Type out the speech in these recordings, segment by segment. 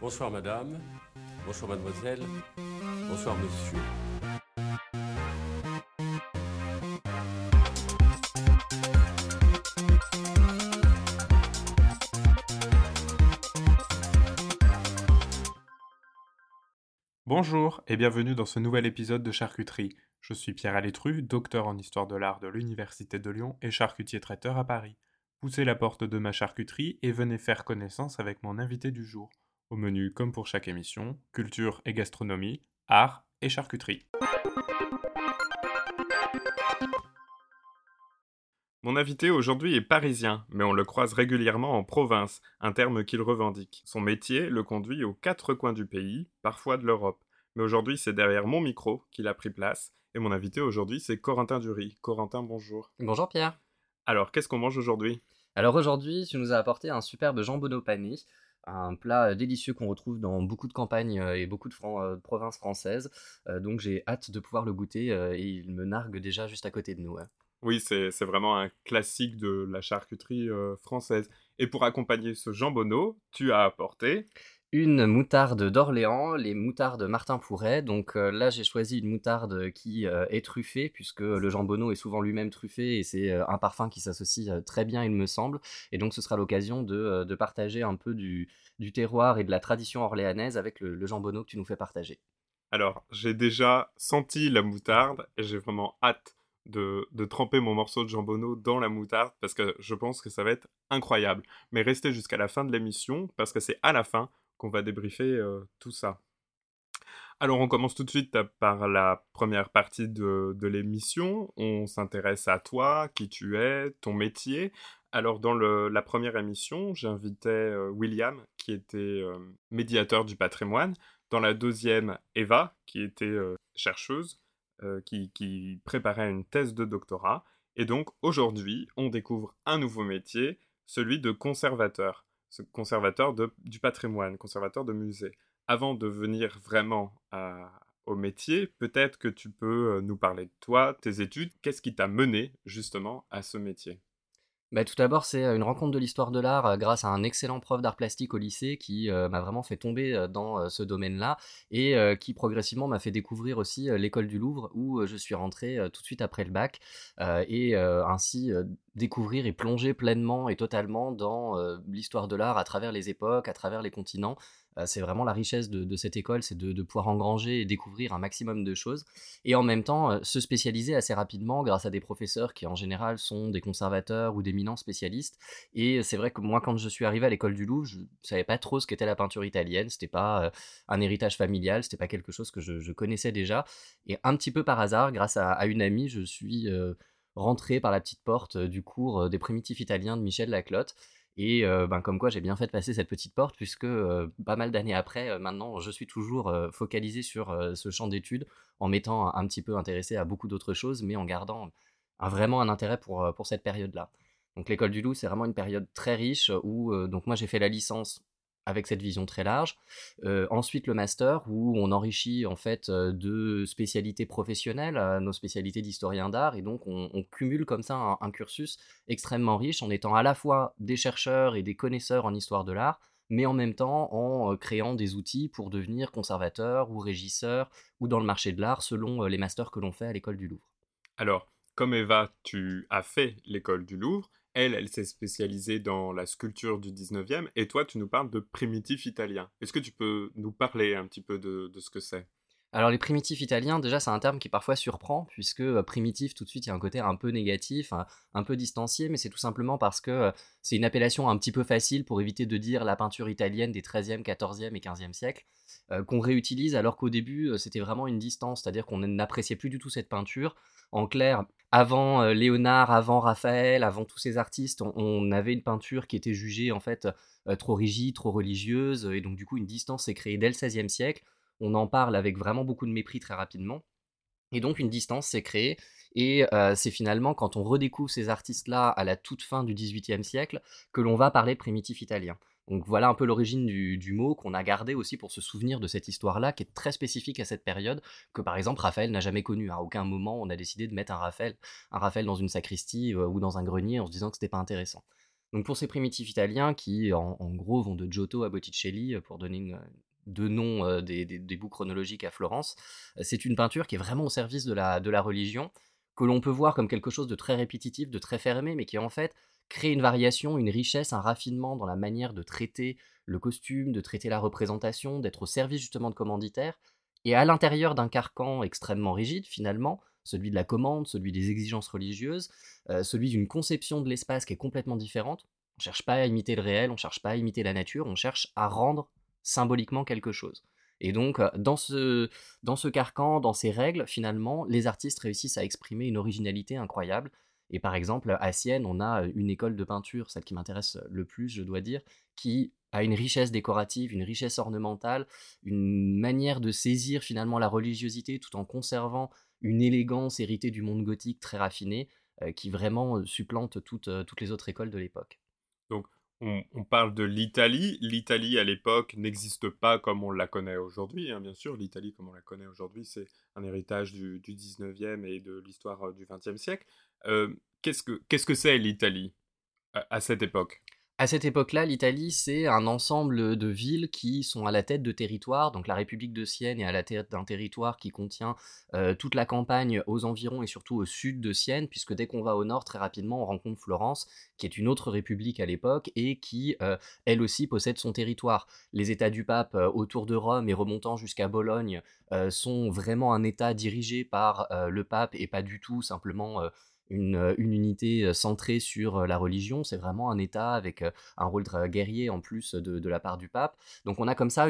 Bonsoir madame, bonsoir mademoiselle, bonsoir monsieur. Bonjour et bienvenue dans ce nouvel épisode de Charcuterie. Je suis Pierre Alétru, docteur en histoire de l'art de l'Université de Lyon et charcutier traiteur à Paris. Poussez la porte de ma charcuterie et venez faire connaissance avec mon invité du jour. Au menu, comme pour chaque émission, culture et gastronomie, art et charcuterie. Mon invité aujourd'hui est parisien, mais on le croise régulièrement en province, un terme qu'il revendique. Son métier le conduit aux quatre coins du pays, parfois de l'Europe. Mais aujourd'hui, c'est derrière mon micro qu'il a pris place, et mon invité aujourd'hui, c'est Corentin Dury. Corentin, bonjour. Bonjour Pierre. Alors, qu'est-ce qu'on mange aujourd'hui? Alors aujourd'hui, tu nous as apporté un superbe jambonneau pané, un plat délicieux qu'on retrouve dans beaucoup de campagnes euh, et beaucoup de, euh, provinces françaises. Euh, donc j'ai hâte de pouvoir le goûter et il me nargue déjà juste à côté de nous. Oui, c'est vraiment un classique de la charcuterie française. Et pour accompagner ce jambonneau, tu as apporté une moutarde d'Orléans, les moutardes Martin Pourret. Donc euh, là, j'ai choisi une moutarde qui euh, est truffée, puisque le jambonneau est souvent lui-même truffé et c'est euh, un parfum qui s'associe très bien, il me semble. Et donc, ce sera l'occasion de, partager un peu du, terroir et de la tradition orléanaise avec le, jambonneau que tu nous fais partager. Alors, j'ai déjà senti la moutarde et j'ai vraiment hâte de, de, tremper mon morceau de jambonneau dans la moutarde parce que je pense que ça va être incroyable. Mais restez jusqu'à la fin de l'émission parce que c'est à la fin qu'on va débriefer tout ça. Alors on commence tout de suite par la première partie de, l'émission. On s'intéresse à toi, qui tu es, ton métier. Alors dans la première émission, j'invitais William, qui était médiateur du patrimoine. Dans la deuxième, Eva, qui était chercheuse, qui préparait une thèse de doctorat. Et donc aujourd'hui, on découvre un nouveau métier, celui de conservateur conservateur du patrimoine, conservateur de musée. Avant de venir vraiment au métier, peut-être que tu peux euh, nous parler de toi, tes études, qu'est-ce qui t'a mené justement à ce métier? Bah, tout d'abord, c'est une rencontre de l'histoire de l'art grâce à un excellent prof d'art plastique au lycée qui m'a vraiment fait tomber dans ce domaine-là et qui progressivement m'a fait découvrir aussi l'école du Louvre où je suis rentré tout de suite après le bac et ainsi découvrir et plonger pleinement et totalement dans l'histoire de l'art à travers les époques, à travers les continents euh, c'est vraiment la richesse de, cette école, c'est de, pouvoir engranger et découvrir un maximum de choses, et en même temps euh, se spécialiser assez rapidement grâce à des professeurs qui en général sont des conservateurs ou d'éminents spécialistes. Et c'est vrai que moi, quand je suis arrivé à l'école du Louvre, je savais pas trop ce qu'était la peinture italienne, c'était pas euh, un héritage familial, c'était pas quelque chose que je, connaissais déjà. Et un petit peu par hasard, grâce à, une amie, je suis rentré par la petite porte du cours des primitifs italiens de Michel Laclotte. Et ben, comme quoi j'ai bien fait de passer cette petite porte, puisque pas mal d'années après, maintenant, je suis toujours focalisé sur ce champ d'études, en m'étant un, petit peu intéressé à beaucoup d'autres choses, mais en gardant vraiment un intérêt pour, pour cette période-là. Donc l'école du loup, c'est vraiment une période très riche où donc moi j'ai fait la licence avec cette vision très large. Euh, ensuite, le master, où on enrichit en fait euh, de spécialités professionnelles, nos spécialités d'historien d'art, et donc on, cumule comme ça un, cursus extrêmement riche en étant à la fois des chercheurs et des connaisseurs en histoire de l'art, mais en même temps en euh, créant des outils pour devenir conservateur ou régisseur ou dans le marché de l'art selon les masters que l'on fait à l'école du Louvre. Alors, comme Eva, tu as fait l'école du Louvre, elle, elle s'est spécialisée dans la sculpture du 19e, et toi, tu nous parles de primitifs italiens. Est-ce que tu peux nous parler un petit peu de, ce que c'est? Alors les primitifs italiens, déjà c'est un terme qui parfois surprend, puisque euh, primitif tout de suite il y a un côté un peu négatif, un, peu distancié, mais c'est tout simplement parce que euh, c'est une appellation un petit peu facile pour éviter de dire la peinture italienne des 13e, 14e et 15e siècles, euh, qu'on réutilise alors qu'au début c'était vraiment une distance, c'est-à-dire qu'on n'appréciait plus du tout cette peinture, en clair, avant Léonard, avant Raphaël, avant tous ces artistes, on, avait une peinture qui était jugée en fait trop rigide, trop religieuse, et donc du coup une distance s'est créée dès le XVIe siècle. On en parle avec vraiment beaucoup de mépris très rapidement. Et donc une distance s'est créée, et euh, c'est finalement quand on redécouvre ces artistes-là à la toute fin du XVIIIe siècle que l'on va parler primitif italien. Donc voilà un peu l'origine du, mot qu'on a gardé aussi pour se souvenir de cette histoire-là, qui est très spécifique à cette période, que par exemple Raphaël n'a jamais connue. À aucun moment on a décidé de mettre un Raphaël, dans une sacristie euh, ou dans un grenier en se disant que c'était pas intéressant. Donc pour ces primitifs italiens qui, en, gros, vont de Giotto à Botticelli, pour donner deux noms des, des, bouts chronologiques à Florence, c'est une peinture qui est vraiment au service de la, de la religion, que l'on peut voir comme quelque chose de très répétitif, de très fermé, mais qui en fait crée une variation, une richesse, un raffinement dans la manière de traiter le costume, de traiter la représentation, d'être au service justement de commanditaires, et à l'intérieur d'un carcan extrêmement rigide finalement, celui de la commande, celui des exigences religieuses, euh, celui d'une conception de l'espace qui est complètement différente. On ne cherche pas à imiter le réel, on ne cherche pas à imiter la nature, on cherche à rendre symboliquement quelque chose. Et donc, euh, dans ce, dans ce carcan, dans ces règles, finalement, les artistes réussissent à exprimer une originalité incroyable. Et par exemple, à Sienne, on a une école de peinture, celle qui m'intéresse le plus, je dois dire, qui a une richesse décorative, une richesse ornementale, une manière de saisir finalement la religiosité tout en conservant une élégance héritée du monde gothique très raffiné, euh, qui vraiment euh, supplante toutes, toutes les autres écoles de l'époque. Donc, on, parle de l'Italie. L'Italie, à l'époque, n'existe pas comme on la connaît aujourd'hui. Hein, bien sûr, l'Italie, comme on la connaît aujourd'hui, c'est un héritage du, 19e et de l'histoire euh, du 20e siècle. Euh, qu'est-ce que c'est l'Italie à cette époque? À cette époque-là, l'Italie, c'est un ensemble de villes qui sont à la tête de territoires. Donc la République de Sienne est à la tête d'un territoire qui contient euh, toute la campagne aux environs et surtout au sud de Sienne, puisque dès qu'on va au nord, très rapidement, on rencontre Florence, qui est une autre république à l'époque et qui, euh, elle aussi, possède son territoire. Les États du pape euh, autour de Rome et remontant jusqu'à Bologne sont vraiment un État dirigé par le pape et pas du tout simplement une, unité centrée sur la religion, c'est vraiment un État avec un rôle très guerrier en plus de, la part du pape. Donc on a comme ça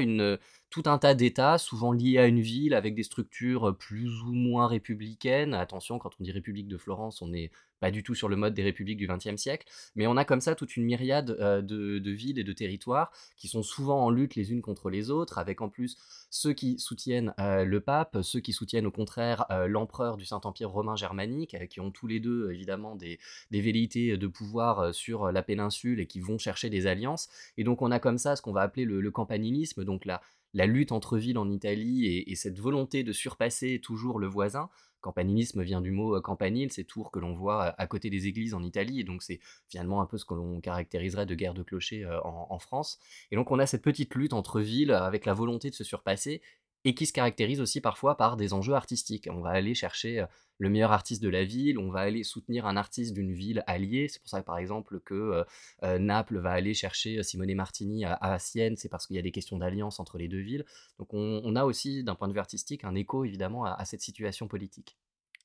tout un tas d'États, souvent liés à une ville, avec des structures plus ou moins républicaines. Attention, quand on dit République de Florence, on n'est pas du tout sur le mode des républiques du XXe siècle, mais on a comme ça toute une myriade de, villes et de territoires qui sont souvent en lutte les unes contre les autres, avec en plus ceux qui soutiennent le pape, ceux qui soutiennent au contraire l'empereur du Saint-Empire romain germanique, qui ont tous les deux évidemment des, velléités de pouvoir sur la péninsule et qui vont chercher des alliances. Et donc on a comme ça ce qu'on va appeler le, le campanilisme, donc la, la lutte entre villes en Italie et, cette volonté de surpasser toujours le voisin. Campanilisme vient du mot euh, campanile, ces tours que l'on voit à côté des églises en Italie, et donc c'est finalement un peu ce que l'on caractériserait de guerre de clocher euh, en, France. Et donc on a cette petite lutte entre villes avec la volonté de se surpasser, et qui se caractérise aussi parfois par des enjeux artistiques. On va aller chercher euh, le meilleur artiste de la ville, on va aller soutenir un artiste d'une ville alliée. C'est pour ça, par exemple, que euh, euh, Naples va aller chercher Simone Martini à, Sienne, c'est parce qu'il y a des questions d'alliance entre les deux villes. Donc on, a aussi, d'un point de vue artistique, un écho évidemment à cette situation politique.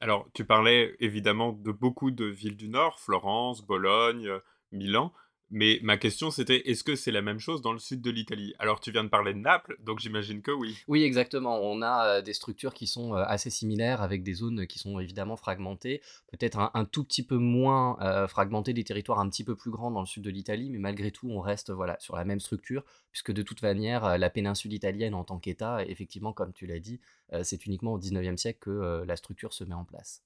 Alors, tu parlais évidemment de beaucoup de villes du Nord, Florence, Bologne, Milan. Mais ma question c'était est-ce que c'est la même chose dans le sud de l'Italie? Alors tu viens de parler de Naples, donc j'imagine que oui. Oui, exactement. On a euh, des structures qui sont euh, assez similaires avec des zones qui sont évidemment fragmentées, peut-être un, tout petit peu moins euh, fragmentées, des territoires un petit peu plus grands dans le sud de l'Italie, mais malgré tout on reste voilà sur la même structure, puisque de toute manière la péninsule italienne en tant qu'État, effectivement comme tu l'as dit, c'est uniquement au 19e siècle que la structure se met en place.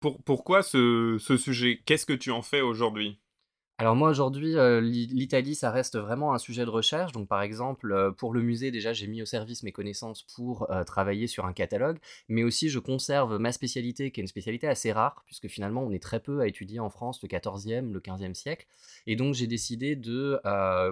pourquoi ce sujet? Qu'est-ce que tu en fais aujourd'hui? Alors moi aujourd'hui, euh, l'Italie, ça reste vraiment un sujet de recherche. Donc par exemple, euh, pour le musée, déjà, j'ai mis au service mes connaissances pour euh, travailler sur un catalogue, mais aussi je conserve ma spécialité, qui est une spécialité assez rare, puisque finalement on est très peu à étudier en France le 14e, le 15e siècle. Et donc j'ai décidé de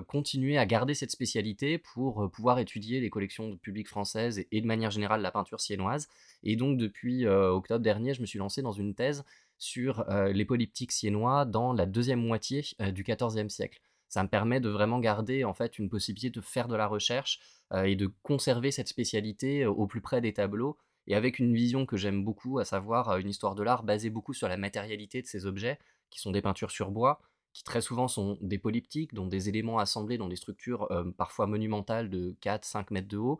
continuer à garder cette spécialité pour pouvoir étudier les collections publiques françaises et, et, de manière générale la peinture siennoise. Et donc depuis octobre dernier, je me suis lancé dans une thèse sur les polyptyques siennois dans la deuxième moitié du XIVe siècle. Ça me permet de vraiment garder en fait une possibilité de faire de la recherche et de conserver cette spécialité au plus près des tableaux et avec une vision que j'aime beaucoup, à savoir une histoire de l'art basée beaucoup sur la matérialité de ces objets, qui sont des peintures sur bois, qui très souvent sont des polyptyques, dont des éléments assemblés dans des structures parfois monumentales de 4-5 mètres de haut,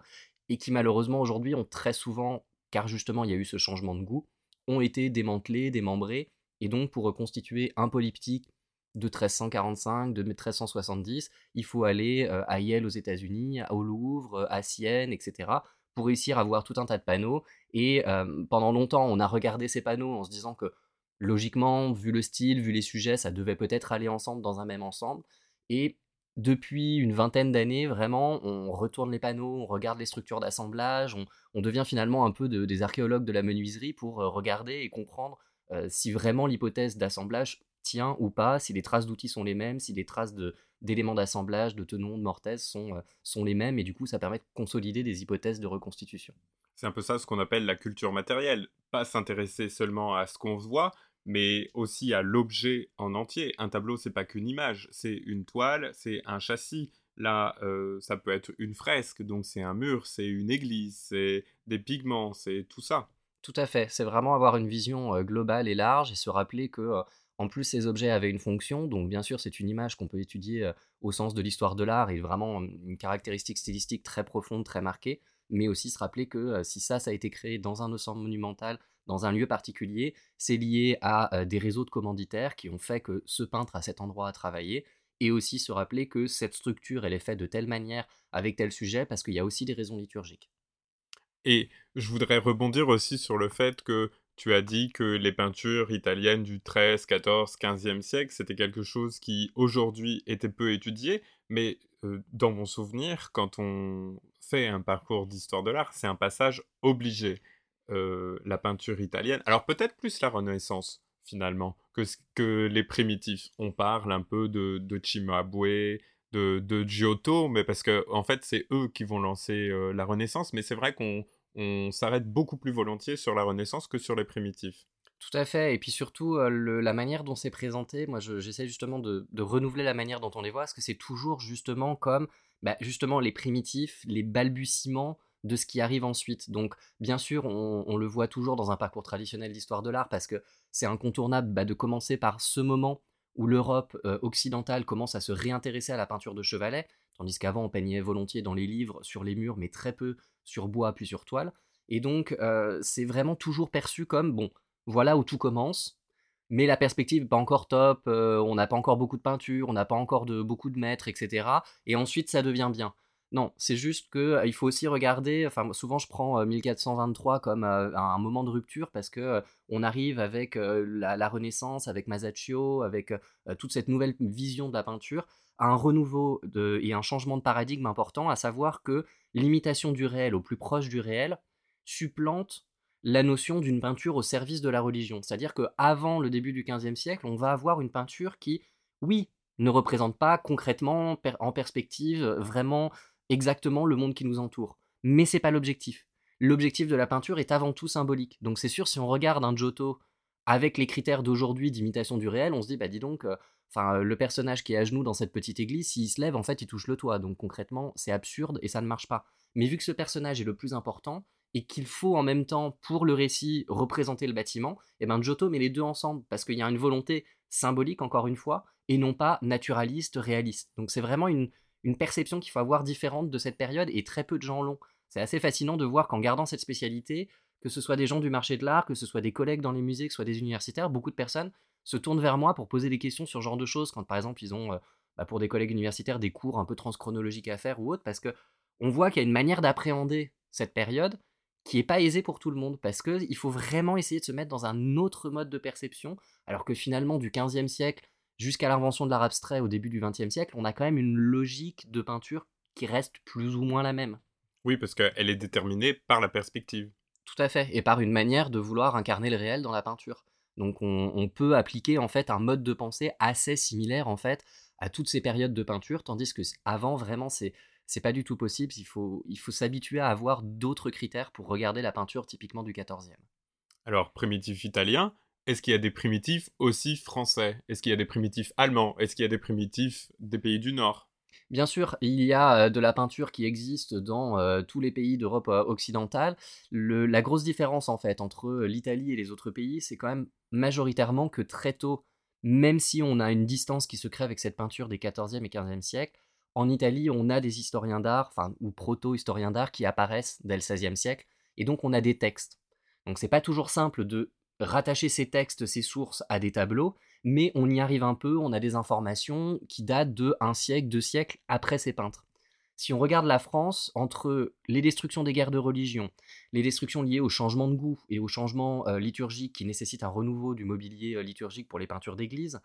et qui malheureusement aujourd'hui ont très souvent, car justement il y a eu ce changement de goût, ont été démantelés, démembrés, et donc pour reconstituer un polyptyque de 1345, de 1370, il faut aller euh, à Yale aux États-Unis, au Louvre, à Sienne, etc., pour réussir à voir tout un tas de panneaux. Et euh, pendant longtemps, on a regardé ces panneaux en se disant que logiquement, vu le style, vu les sujets, ça devait peut-être aller ensemble dans un même ensemble. Et depuis une vingtaine d'années, vraiment, on retourne les panneaux, on regarde les structures d'assemblage, on, devient finalement un peu des archéologues de la menuiserie pour euh, regarder et comprendre euh, si vraiment l'hypothèse d'assemblage tient ou pas, si les traces d'outils sont les mêmes, si les traces d'éléments d'assemblage, de tenons, de mortaises sont, sont les mêmes, et du coup ça permet de consolider des hypothèses de reconstitution. C'est un peu ça ce qu'on appelle la culture matérielle, pas s'intéresser seulement à ce qu'on voit, mais aussi à l'objet en entier. Un tableau, c'est pas qu'une image, c'est une toile, c'est un châssis. Là, euh, ça peut être une fresque, donc c'est un mur, c'est une église, c'est des pigments, c'est tout ça. Tout à fait. C'est vraiment avoir une vision euh, globale et large et se rappeler que, euh, en plus, ces objets avaient une fonction. Donc, bien sûr, c'est une image qu'on peut étudier au sens de l'histoire de l'art et vraiment une caractéristique stylistique très profonde, très marquée. Mais aussi se rappeler que si ça, ça a été créé dans un ensemble monumental, dans un lieu particulier, c'est lié à des réseaux de commanditaires qui ont fait que ce peintre à cet endroit a travaillé, et aussi se rappeler que cette structure, elle est faite de telle manière, avec tel sujet, parce qu'il y a aussi des raisons liturgiques. Et je voudrais rebondir aussi sur le fait que tu as dit que les peintures italiennes du 13, 14, 15e siècle, c'était quelque chose qui aujourd'hui était peu étudié, mais dans mon souvenir, quand on fait un parcours d'histoire de l'art, c'est un passage obligé. Euh, la peinture italienne. Alors peut-être plus la Renaissance finalement que, que les primitifs. On parle un peu de, de Cimabue, de, de Giotto, mais parce que en fait c'est eux qui vont lancer euh, la Renaissance. Mais c'est vrai qu'on on, s'arrête beaucoup plus volontiers sur la Renaissance que sur les primitifs. Tout à fait, et puis surtout euh, la manière dont c'est présenté, moi j'essaie justement de, de, renouveler la manière dont on les voit, parce que c'est toujours justement comme bah, justement les primitifs, les balbutiements de ce qui arrive ensuite. Donc, bien sûr, on, le voit toujours dans un parcours traditionnel d'histoire de l'art parce que c'est incontournable bah, de commencer par ce moment où l'Europe euh, occidentale commence à se réintéresser à la peinture de chevalet, tandis qu'avant on peignait volontiers dans les livres, sur les murs, mais très peu sur bois puis sur toile. Et donc, euh, c'est vraiment toujours perçu comme bon, voilà où tout commence. Mais la perspective n'est pas encore top, euh, on n'a pas encore beaucoup de peinture, on n'a pas encore de, beaucoup de maîtres, etc. Et ensuite, ça devient bien. Non, c'est juste que il faut aussi regarder. Souvent je prends 1423 euh, comme un moment de rupture parce que on arrive avec la, Renaissance, avec Masaccio, avec toute cette nouvelle vision de la peinture, à un renouveau et un changement de paradigme important, à savoir que l'imitation du réel au plus proche du réel supplante la notion d'une peinture au service de la religion. C'est-à-dire qu'avant le début du XVe siècle, on va avoir une peinture qui, oui, ne représente pas concrètement, en perspective, vraiment exactement le monde qui nous entoure. Mais c'est pas l'objectif. L'objectif de la peinture est avant tout symbolique. Donc c'est sûr, si on regarde un Giotto avec les critères d'aujourd'hui d'imitation du réel, on se dit, bah dis donc, euh, enfin le personnage qui est à genoux dans cette petite église, s'il se lève, en fait, il touche le toit. Donc concrètement, c'est absurde et ça ne marche pas. Mais vu que ce personnage est le plus important et qu'il faut en même temps, pour le récit, représenter le bâtiment, et eh ben Giotto met les deux ensemble parce qu'il y a une volonté symbolique, encore une fois, et non pas naturaliste, réaliste. Donc c'est vraiment une, une perception qu'il faut avoir différente de cette période et très peu de gens l'ont. C'est assez fascinant de voir qu'en gardant cette spécialité, que ce soit des gens du marché de l'art, que ce soit des collègues dans les musées, que ce soit des universitaires, beaucoup de personnes se tournent vers moi pour poser des questions sur ce genre de choses quand par exemple ils ont euh, bah, pour des collègues universitaires des cours un peu transchronologiques à faire ou autre parce que on voit qu'il y a une manière d'appréhender cette période qui est pas aisée pour tout le monde parce que il faut vraiment essayer de se mettre dans un autre mode de perception alors que finalement du 15e siècle jusqu'à l'invention de l'art abstrait au début du XXe siècle, on a quand même une logique de peinture qui reste plus ou moins la même. Oui, parce qu'elle est déterminée par la perspective. Tout à fait, et par une manière de vouloir incarner le réel dans la peinture. Donc on, peut appliquer en fait un mode de pensée assez similaire en fait à toutes ces périodes de peinture, tandis que avant vraiment c'est c'est pas du tout possible. Il faut il faut s'habituer à avoir d'autres critères pour regarder la peinture typiquement du XIVe. Alors primitif italien, est-ce qu'il y a des primitifs aussi français? Est-ce qu'il y a des primitifs allemands? Est-ce qu'il y a des primitifs des pays du Nord? Bien sûr, il y a euh, de la peinture qui existe dans euh, tous les pays d'Europe euh, occidentale. la grosse différence en fait entre l'Italie et les autres pays, c'est quand même majoritairement que très tôt, même si on a une distance qui se crée avec cette peinture des 14e et 15e siècles, en Italie, on a des historiens d'art, enfin, ou proto-historiens d'art qui apparaissent dès le 16e siècle, et donc on a des textes. Donc c'est pas toujours simple de rattacher ces textes, ces sources à des tableaux, mais on y arrive un peu, on a des informations qui datent de un siècle, deux siècles après ces peintres. Si on regarde la France, entre les destructions des guerres de religion, les destructions liées au changement de goût et au changement euh, liturgique qui nécessite un renouveau du mobilier euh, liturgique pour les peintures d'église,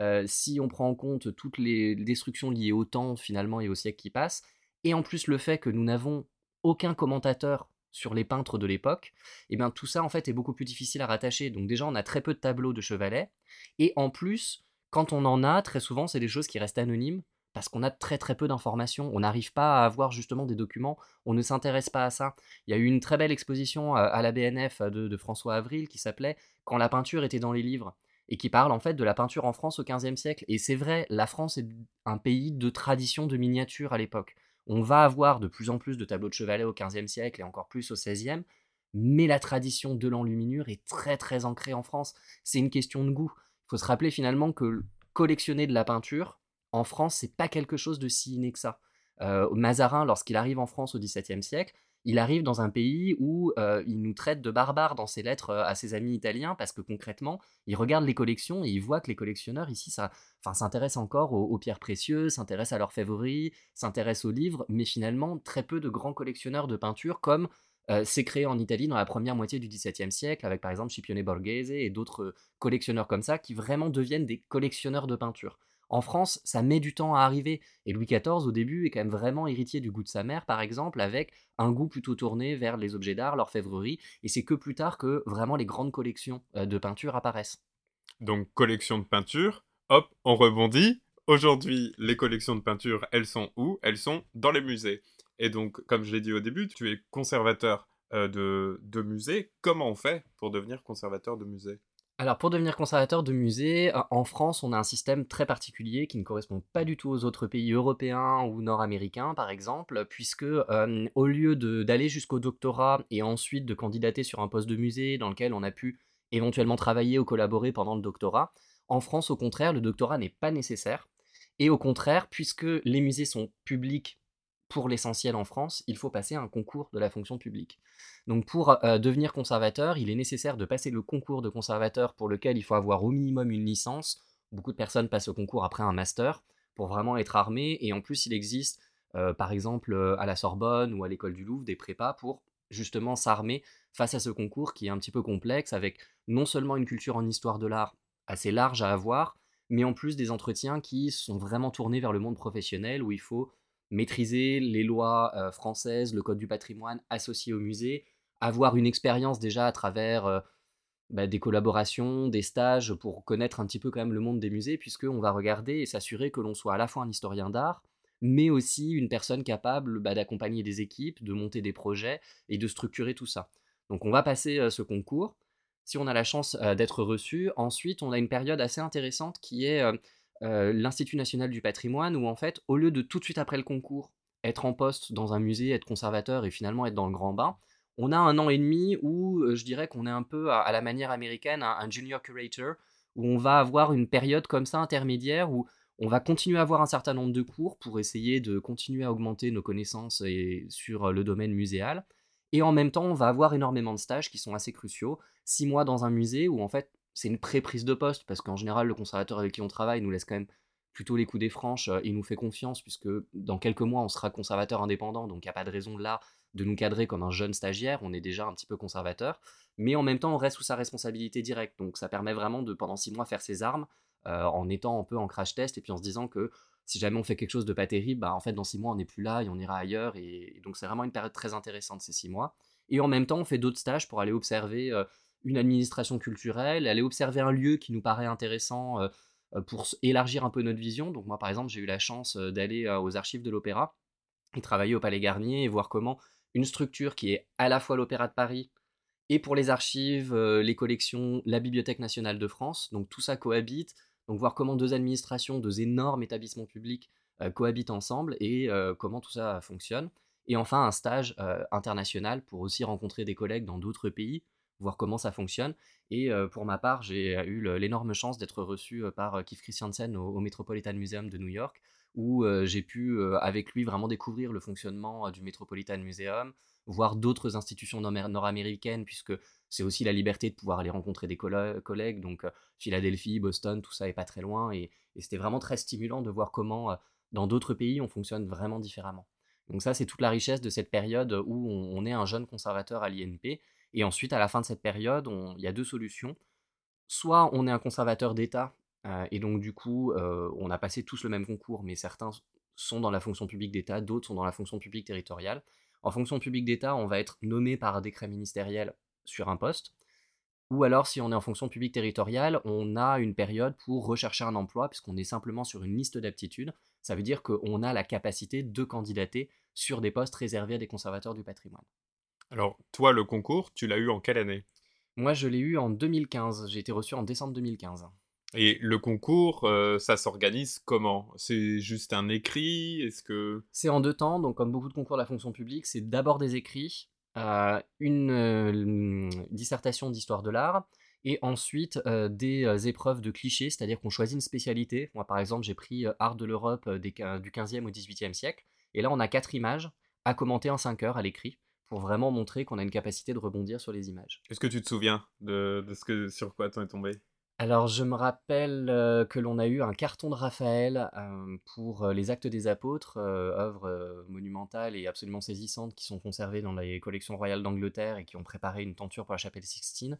euh, si on prend en compte toutes les destructions liées au temps finalement et au siècle qui passe, et en plus le fait que nous n'avons aucun commentateur sur les peintres de l'époque, et eh bien tout ça en fait est beaucoup plus difficile à rattacher. Donc déjà on a très peu de tableaux de chevalet, et en plus quand on en a, très souvent, c'est des choses qui restent anonymes parce qu'on a très très peu d'informations. On n'arrive pas à avoir justement des documents, on ne s'intéresse pas à ça. Il y a eu une très belle exposition à la BNF de, François Avril qui s'appelait Quand la peinture était dans les livres et qui parle en fait de la peinture en France au XVe siècle. Et c'est vrai, la France est un pays de tradition de miniature à l'époque. On va avoir de plus en plus de tableaux de chevalet au XVe siècle et encore plus au XVIe, mais la tradition de l'enluminure est très très ancrée en France. C'est une question de goût. Il faut se rappeler finalement que collectionner de la peinture, en France, c'est pas quelque chose de si inné que ça. Euh, Mazarin, lorsqu'il arrive en France au XVIIe siècle, il arrive dans un pays où euh, il nous traite de barbares dans ses lettres euh, à ses amis italiens parce que concrètement, il regarde les collections et il voit que les collectionneurs ici s'intéressent encore aux, pierres précieuses, s'intéressent à leurs favoris, s'intéressent aux livres, mais finalement très peu de grands collectionneurs de peinture comme c'est créé en Italie dans la première moitié du XVIIe siècle avec par exemple Scipione Borghese et d'autres collectionneurs comme ça qui vraiment deviennent des collectionneurs de peinture. En France, ça met du temps à arriver. Et Louis XIV, au début, est quand même vraiment héritier du goût de sa mère, par exemple, avec un goût plutôt tourné vers les objets d'art, l'orfèvrerie. Et c'est que plus tard que vraiment les grandes collections euh, de peinture apparaissent. Donc, collection de peinture, hop, on rebondit. Aujourd'hui, les collections de peinture, elles sont où? Elles sont dans les musées. Et donc, comme je l'ai dit au début, tu es conservateur euh, de, de musées. Comment on fait pour devenir conservateur de musée alors pour devenir conservateur de musée, en France, on a un système très particulier qui ne correspond pas du tout aux autres pays européens ou nord-américains, par exemple, puisque au lieu d'aller jusqu'au doctorat et ensuite de candidater sur un poste de musée dans lequel on a pu éventuellement travailler ou collaborer pendant le doctorat, en France, au contraire, le doctorat n'est pas nécessaire. Et au contraire, puisque les musées sont publics pour l'essentiel en France, il faut passer un concours de la fonction publique. Donc pour euh, devenir conservateur, il est nécessaire de passer le concours de conservateur pour lequel il faut avoir au minimum une licence. Beaucoup de personnes passent au concours après un master pour vraiment être armé. Et en plus, il existe, euh, par exemple, euh, à la Sorbonne ou à l'école du Louvre, des prépas pour justement s'armer face à ce concours qui est un petit peu complexe, avec non seulement une culture en histoire de l'art assez large à avoir, mais en plus des entretiens qui sont vraiment tournés vers le monde professionnel, où il faut maîtriser les lois françaises, le code du patrimoine associé au musée, avoir une expérience déjà à travers euh, bah, des collaborations, des stages pour connaître un petit peu quand même le monde des musées, puisqu'on va regarder et s'assurer que l'on soit à la fois un historien d'art, mais aussi une personne capable bah, d'accompagner des équipes, de monter des projets et de structurer tout ça. Donc on va passer euh, ce concours. Si on a la chance euh, d'être reçu, ensuite on a une période assez intéressante qui est l'Institut national du patrimoine, où en fait, au lieu de tout de suite après le concours, être en poste dans un musée, être conservateur et finalement être dans le grand bain, on a un an et demi où je dirais qu'on est un peu à, la manière américaine, un, junior curator, où on va avoir une période comme ça intermédiaire où on va continuer à avoir un certain nombre de cours pour essayer de continuer à augmenter nos connaissances et, sur le domaine muséal. Et en même temps, on va avoir énormément de stages qui sont assez cruciaux. Six mois dans un musée où en fait c'est une pré-prise de poste parce qu'en général le conservateur avec qui on travaille nous laisse quand même plutôt les coups des franches, il nous fait confiance puisque dans quelques mois on sera conservateur indépendant, donc il n'y a pas de raison là de nous cadrer comme un jeune stagiaire, on est déjà un petit peu conservateur, mais en même temps on reste sous sa responsabilité directe, donc ça permet vraiment de pendant six mois faire ses armes euh, en étant un peu en crash test et puis en se disant que si jamais on fait quelque chose de pas terrible, bah en fait dans six mois on n'est plus là et on ira ailleurs et, donc c'est vraiment une période très intéressante ces six mois. Et en même temps on fait d'autres stages pour aller observer euh, une administration culturelle, aller observer un lieu qui nous paraît intéressant euh, pour élargir un peu notre vision. Donc moi par exemple j'ai eu la chance d'aller aux archives de l'opéra et travailler au Palais Garnier et voir comment une structure qui est à la fois l'Opéra de Paris et pour les archives, euh, les collections, la Bibliothèque nationale de France. Donc tout ça cohabite. Donc voir comment deux administrations, deux énormes établissements publics euh, cohabitent ensemble et euh, comment tout ça fonctionne. Et enfin un stage international pour aussi rencontrer des collègues dans d'autres pays, voir comment ça fonctionne. Et pour ma part, j'ai eu l'énorme chance d'être reçu par Keith Christiansen au Metropolitan Museum de New York où j'ai pu, avec lui, vraiment découvrir le fonctionnement du Metropolitan Museum, voir d'autres institutions nord-américaines, puisque c'est aussi la liberté de pouvoir aller rencontrer des collègues, donc Philadelphie, Boston, tout ça est pas très loin, et, c'était vraiment très stimulant de voir comment, dans d'autres pays, on fonctionne vraiment différemment. Donc ça, c'est toute la richesse de cette période où on, est un jeune conservateur à l'INP, et ensuite, à la fin de cette période, il y a deux solutions. Soit on est un conservateur d'État euh, et donc, du coup, euh, on a passé tous le même concours, mais certains sont dans la fonction publique d'État, d'autres sont dans la fonction publique territoriale. En fonction publique d'État, on va être nommé par décret ministériel sur un poste, Ou alors, si on est en fonction publique territoriale, on a une période pour rechercher un emploi, puisqu'on est simplement sur une liste d'aptitudes. Ça veut dire qu'on a la capacité de candidater sur des postes réservés à des conservateurs du patrimoine. Alors, toi, le concours, tu l'as eu en quelle année? Moi, je l'ai eu en 2015. J'ai été reçu en décembre 2015. Et le concours, euh, ça s'organise comment? C'est juste un écrit? Est-ce que C'est en deux temps, donc comme beaucoup de concours de la fonction publique, c'est d'abord des écrits, euh, une euh, dissertation d'histoire de l'art, et ensuite des épreuves de clichés, c'est-à-dire qu'on choisit une spécialité. Moi, par exemple, j'ai pris art de l'Europe du 15e au 18e siècle, et là, on a quatre images à commenter en 5 heures à l'écrit pour vraiment montrer qu'on a une capacité de rebondir sur les images. Est-ce que tu te souviens de, ce que, sur quoi tu es tombé? Alors, je me rappelle que l'on a eu un carton de Raphaël pour les Actes des Apôtres, œuvres monumentales et absolument saisissantes qui sont conservées dans les collections royales d'Angleterre et qui ont préparé une tenture pour la chapelle Sixtine.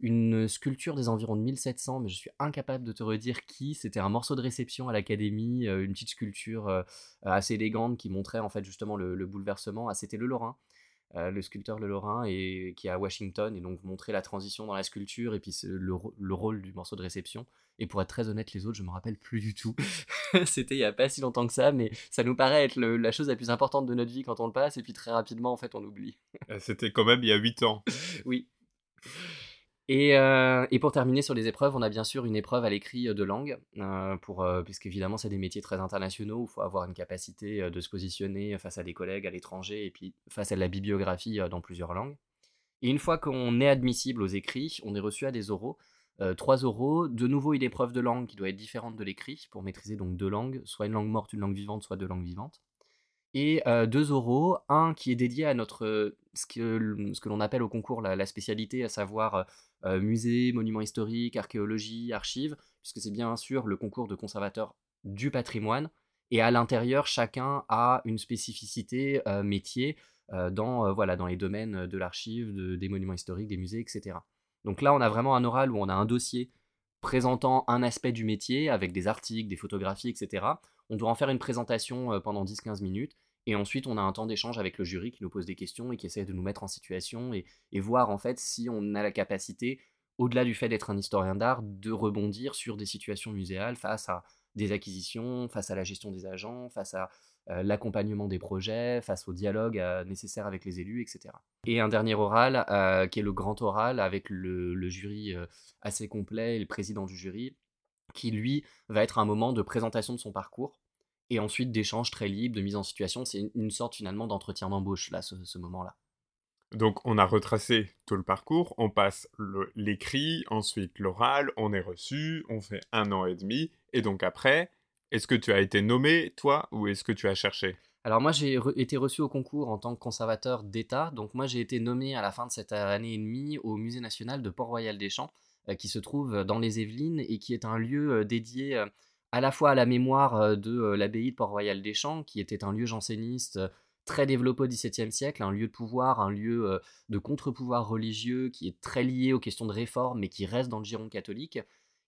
Une sculpture des environs de 1700, mais je suis incapable de te redire qui. C'était un morceau de réception à l'académie, une petite sculpture assez élégante qui montrait en fait justement le, le bouleversement. Ah, c'était le Lorrain. Euh, le sculpteur Le Lorrain, et, qui est à Washington, et donc montrer la transition dans la sculpture, et puis le, rôle du morceau de réception. Et pour être très honnête, les autres, je me rappelle plus du tout. C'était il y a pas si longtemps que ça, mais ça nous paraît être la chose la plus importante de notre vie quand on le passe, et puis très rapidement, en fait, on oublie. Euh, c'était quand même il y a 8 ans. oui. Euh, et, pour terminer sur les épreuves, on a bien sûr une épreuve à l'écrit euh, de langue, euh, pour, puisqu'évidemment c'est des métiers très internationaux où il faut avoir une capacité de se positionner face à des collègues à l'étranger et puis face à la bibliographie dans plusieurs langues. Et une fois qu'on est admissible aux écrits, on est reçu à des oraux. trois oraux, de nouveau une épreuve de langue qui doit être différente de l'écrit pour maîtriser donc deux langues, soit une langue morte, une langue vivante, soit deux langues vivantes et deux oraux, un qui est dédié à notre ce que, ce que l'on appelle au concours la, spécialité, à savoir musée, monument historique, archéologie, archives, puisque c'est bien sûr le concours de conservateur du patrimoine, et à l'intérieur, chacun a une spécificité métier dans, voilà, dans les domaines de l'archive, des monuments historiques, des musées, etc. Donc là, on a vraiment un oral où on a un dossier présentant un aspect du métier avec des articles, des photographies, etc. On doit en faire une présentation pendant 10-15 minutes et ensuite, on a un temps d'échange avec le jury qui nous pose des questions et qui essaie de nous mettre en situation et, voir en fait si on a la capacité, au-delà du fait d'être un historien d'art, de rebondir sur des situations muséales face à des acquisitions, face à la gestion des agents, face à euh, l'accompagnement des projets, face au dialogue euh, nécessaire avec les élus, etc. Et un dernier oral, euh, qui est le grand oral, avec le, le jury assez complet et le président du jury, qui lui va être un moment de présentation de son parcours et ensuite d'échanges très libres, de mise en situation. C'est une sorte finalement d'entretien d'embauche, là, ce, moment-là. Donc on a retracé tout le parcours, on passe l'écrit, ensuite l'oral, on est reçu, on fait un an et demi, et donc après, est-ce que tu as été nommé, toi, ou est-ce que tu as cherché? Alors moi j'ai été reçu au concours en tant que conservateur d'État, donc moi j'ai été nommé à la fin de cette année et demie au Musée national de Port-Royal des Champs, euh, qui se trouve dans les Yvelines et qui est un lieu euh, dédié euh, à la fois à la mémoire de l'abbaye de Port-Royal des Champs, qui était un lieu janséniste très développé au XVIIe siècle, un lieu de pouvoir, un lieu de contre-pouvoir religieux qui est très lié aux questions de réforme, mais qui reste dans le giron catholique,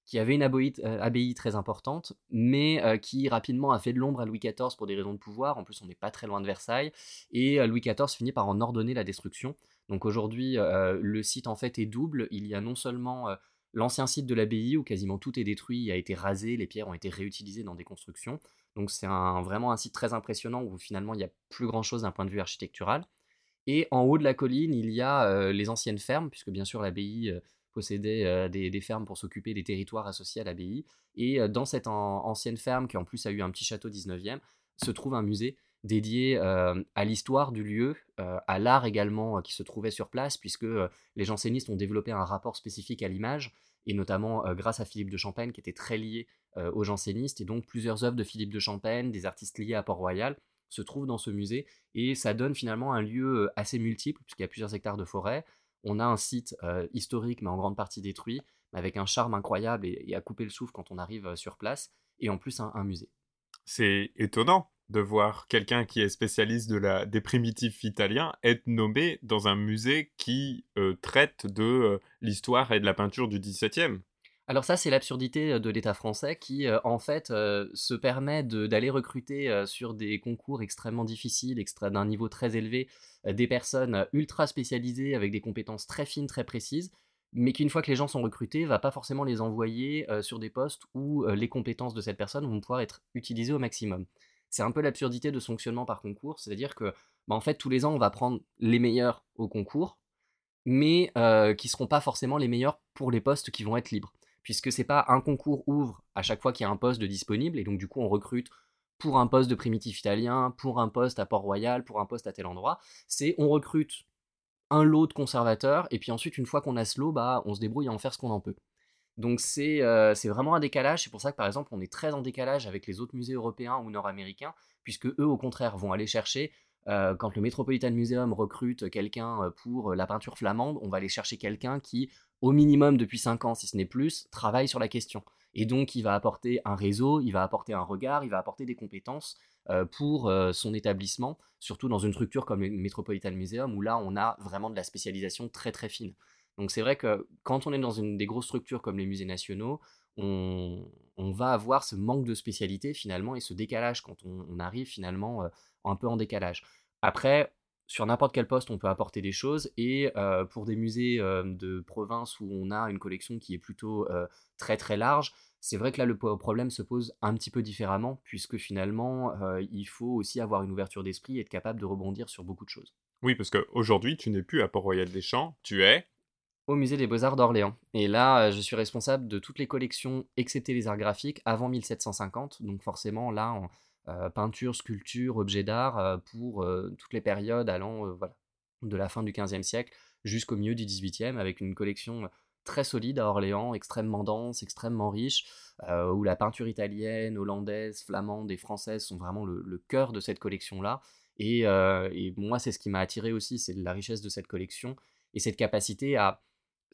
qui avait une abbaye, très importante, mais qui rapidement a fait de l'ombre à Louis XIV pour des raisons de pouvoir. En plus, on n'est pas très loin de Versailles, et Louis XIV finit par en ordonner la destruction. Donc aujourd'hui, le site en fait est double. Il y a non seulement L'ancien site de l'abbaye, où quasiment tout est détruit, a été rasé, les pierres ont été réutilisées dans des constructions. Donc c'est vraiment un site très impressionnant où finalement il n'y a plus grand-chose d'un point de vue architectural. Et en haut de la colline, il y a euh, les anciennes fermes, puisque bien sûr l'abbaye euh, possédait euh, des, fermes pour s'occuper des territoires associés à l'abbaye. Et dans cette ancienne ferme, qui en plus a eu un petit château 19e, se trouve un musée dédié à l'histoire du lieu, à l'art également qui se trouvait sur place, puisque les jansénistes ont développé un rapport spécifique à l'image, et notamment grâce à Philippe de Champagne, qui était très lié aux jansénistes, et donc plusieurs œuvres de Philippe de Champagne, des artistes liés à Port-Royal, se trouvent dans ce musée, et ça donne finalement un lieu assez multiple, puisqu'il y a plusieurs hectares de forêt. On a un site historique, mais en grande partie détruit, avec un charme incroyable et, à couper le souffle quand on arrive sur place, et en plus un musée. C'est étonnant de voir quelqu'un qui est spécialiste des primitifs italiens être nommé dans un musée qui euh, traite de euh, l'histoire et de la peinture du XVIIe. Alors ça, c'est l'absurdité euh, de l'État français qui, en fait, se permet d'aller recruter sur des concours extrêmement difficiles, d'un niveau très élevé, des personnes ultra spécialisées avec des compétences très fines, très précises, mais qu'une fois que les gens sont recrutés, va pas forcément les envoyer sur des postes où les compétences de cette personne vont pouvoir être utilisées au maximum. C'est un peu l'absurdité de ce fonctionnement par concours, c'est-à-dire que bah, en fait tous les ans on va prendre les meilleurs au concours, mais qui seront pas forcément les meilleurs pour les postes qui vont être libres, puisque c'est pas un concours ouvre à chaque fois qu'il y a un poste de disponible et donc du coup on recrute pour un poste de primitif italien, pour un poste à Port-Royal, pour un poste à tel endroit, c'est on recrute un lot de conservateurs, et puis ensuite, une fois qu'on a ce lot, bah, on se débrouille à en faire ce qu'on en peut. Donc c'est vraiment un décalage, c'est pour ça que par exemple on est très en décalage avec les autres musées européens ou nord-américains, puisque eux au contraire vont aller chercher, quand le Metropolitan Museum recrute quelqu'un pour la peinture flamande, on va aller chercher quelqu'un qui, au minimum depuis 5 ans si ce n'est plus, travaille sur la question. Et donc il va apporter un réseau, il va apporter un regard, il va apporter des compétences euh, pour euh, son établissement, surtout dans une structure comme le Metropolitan Museum, où là, on a vraiment de la spécialisation très très fine. Donc c'est vrai que quand on est dans une des grosses structures comme les musées nationaux, on, va avoir ce manque de spécialité finalement et ce décalage quand on, arrive finalement euh, un peu en décalage. Après, sur n'importe quel poste, on peut apporter des choses et pour des musées de province où on a une collection qui est plutôt très très large, c'est vrai que là, le problème se pose un petit peu différemment, puisque finalement, euh, il faut aussi avoir une ouverture d'esprit et être capable de rebondir sur beaucoup de choses. Oui, parce qu'aujourd'hui, tu n'es plus à Port-Royal des Champs, tu es au musée des beaux-arts d'Orléans. Et là, euh, je suis responsable de toutes les collections, excepté les arts graphiques, avant 1750. Donc forcément, là, euh, peinture, sculpture, objets d'art, pour toutes les périodes allant voilà, de la fin du XVe siècle jusqu'au milieu du XVIIIe, avec une collection très solide à Orléans, extrêmement dense, extrêmement riche, euh, où la peinture italienne, hollandaise, flamande et française sont vraiment le, cœur de cette collection-là. Euh, et, moi, c'est ce qui m'a attiré aussi, c'est la richesse de cette collection et cette capacité à,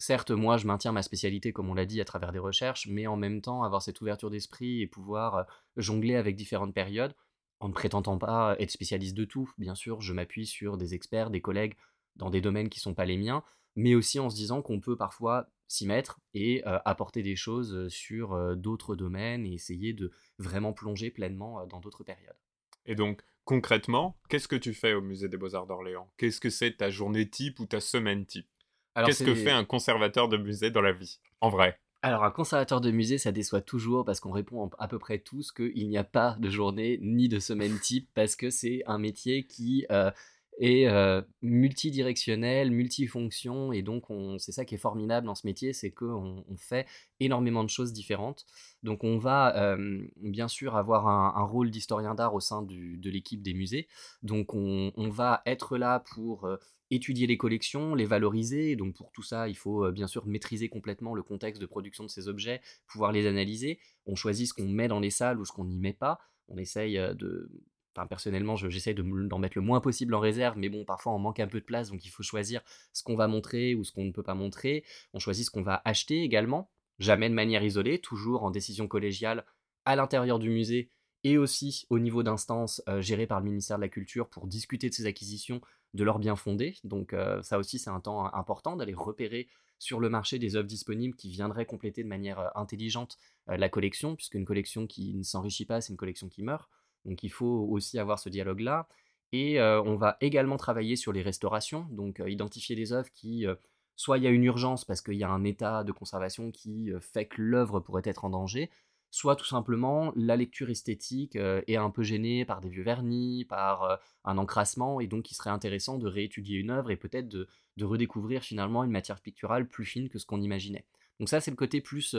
certes, moi, je maintiens ma spécialité, comme on l'a dit, à travers des recherches, mais en même temps avoir cette ouverture d'esprit et pouvoir euh, jongler avec différentes périodes, en ne prétendant pas être spécialiste de tout. Bien sûr, je m'appuie sur des experts, des collègues dans des domaines qui ne sont pas les miens, mais aussi en se disant qu'on peut parfois s'y mettre et apporter des choses sur d'autres domaines et essayer de vraiment plonger pleinement dans d'autres périodes. Et donc, concrètement, qu'est-ce que tu fais au Musée des Beaux-Arts d'Orléans? Qu'est-ce que c'est ta journée type ou ta semaine type? Qu'est-ce que fait un conservateur de musée dans la vie, en vrai? Alors un conservateur de musée, ça déçoit toujours parce qu'on répond à peu près tous qu'il n'y a pas de journée ni de semaine type parce que c'est un métier qui et multidirectionnel, multifonction, et donc c'est ça qui est formidable dans ce métier, c'est qu'on on fait énormément de choses différentes. Donc on va bien sûr avoir un, rôle d'historien d'art au sein de l'équipe des musées, donc on, va être là pour étudier les collections, les valoriser, donc pour tout ça il faut bien sûr maîtriser complètement le contexte de production de ces objets, pouvoir les analyser, on choisit ce qu'on met dans les salles ou ce qu'on n'y met pas, on essaye de Personnellement, j'essaie d'en mettre le moins possible en réserve, mais bon, parfois on manque un peu de place, donc il faut choisir ce qu'on va montrer ou ce qu'on ne peut pas montrer. On choisit ce qu'on va acheter également, jamais de manière isolée, toujours en décision collégiale à l'intérieur du musée et aussi au niveau d'instances euh, gérées par le ministère de la Culture pour discuter de ces acquisitions, de leurs bien fondés. Donc euh, ça aussi, c'est un temps important d'aller repérer sur le marché des œuvres disponibles qui viendraient compléter de manière euh, intelligente la collection, puisqu'une collection qui ne s'enrichit pas, c'est une collection qui meurt. Donc il faut aussi avoir ce dialogue-là. Et on va également travailler sur les restaurations, donc identifier des œuvres qui, soit il y a une urgence parce qu'il y a un état de conservation qui fait que l'œuvre pourrait être en danger, soit tout simplement la lecture esthétique est un peu gênée par des vieux vernis, par un encrassement, et donc il serait intéressant de réétudier une œuvre et peut-être de, de, redécouvrir finalement une matière picturale plus fine que ce qu'on imaginait. Donc ça c'est le côté plus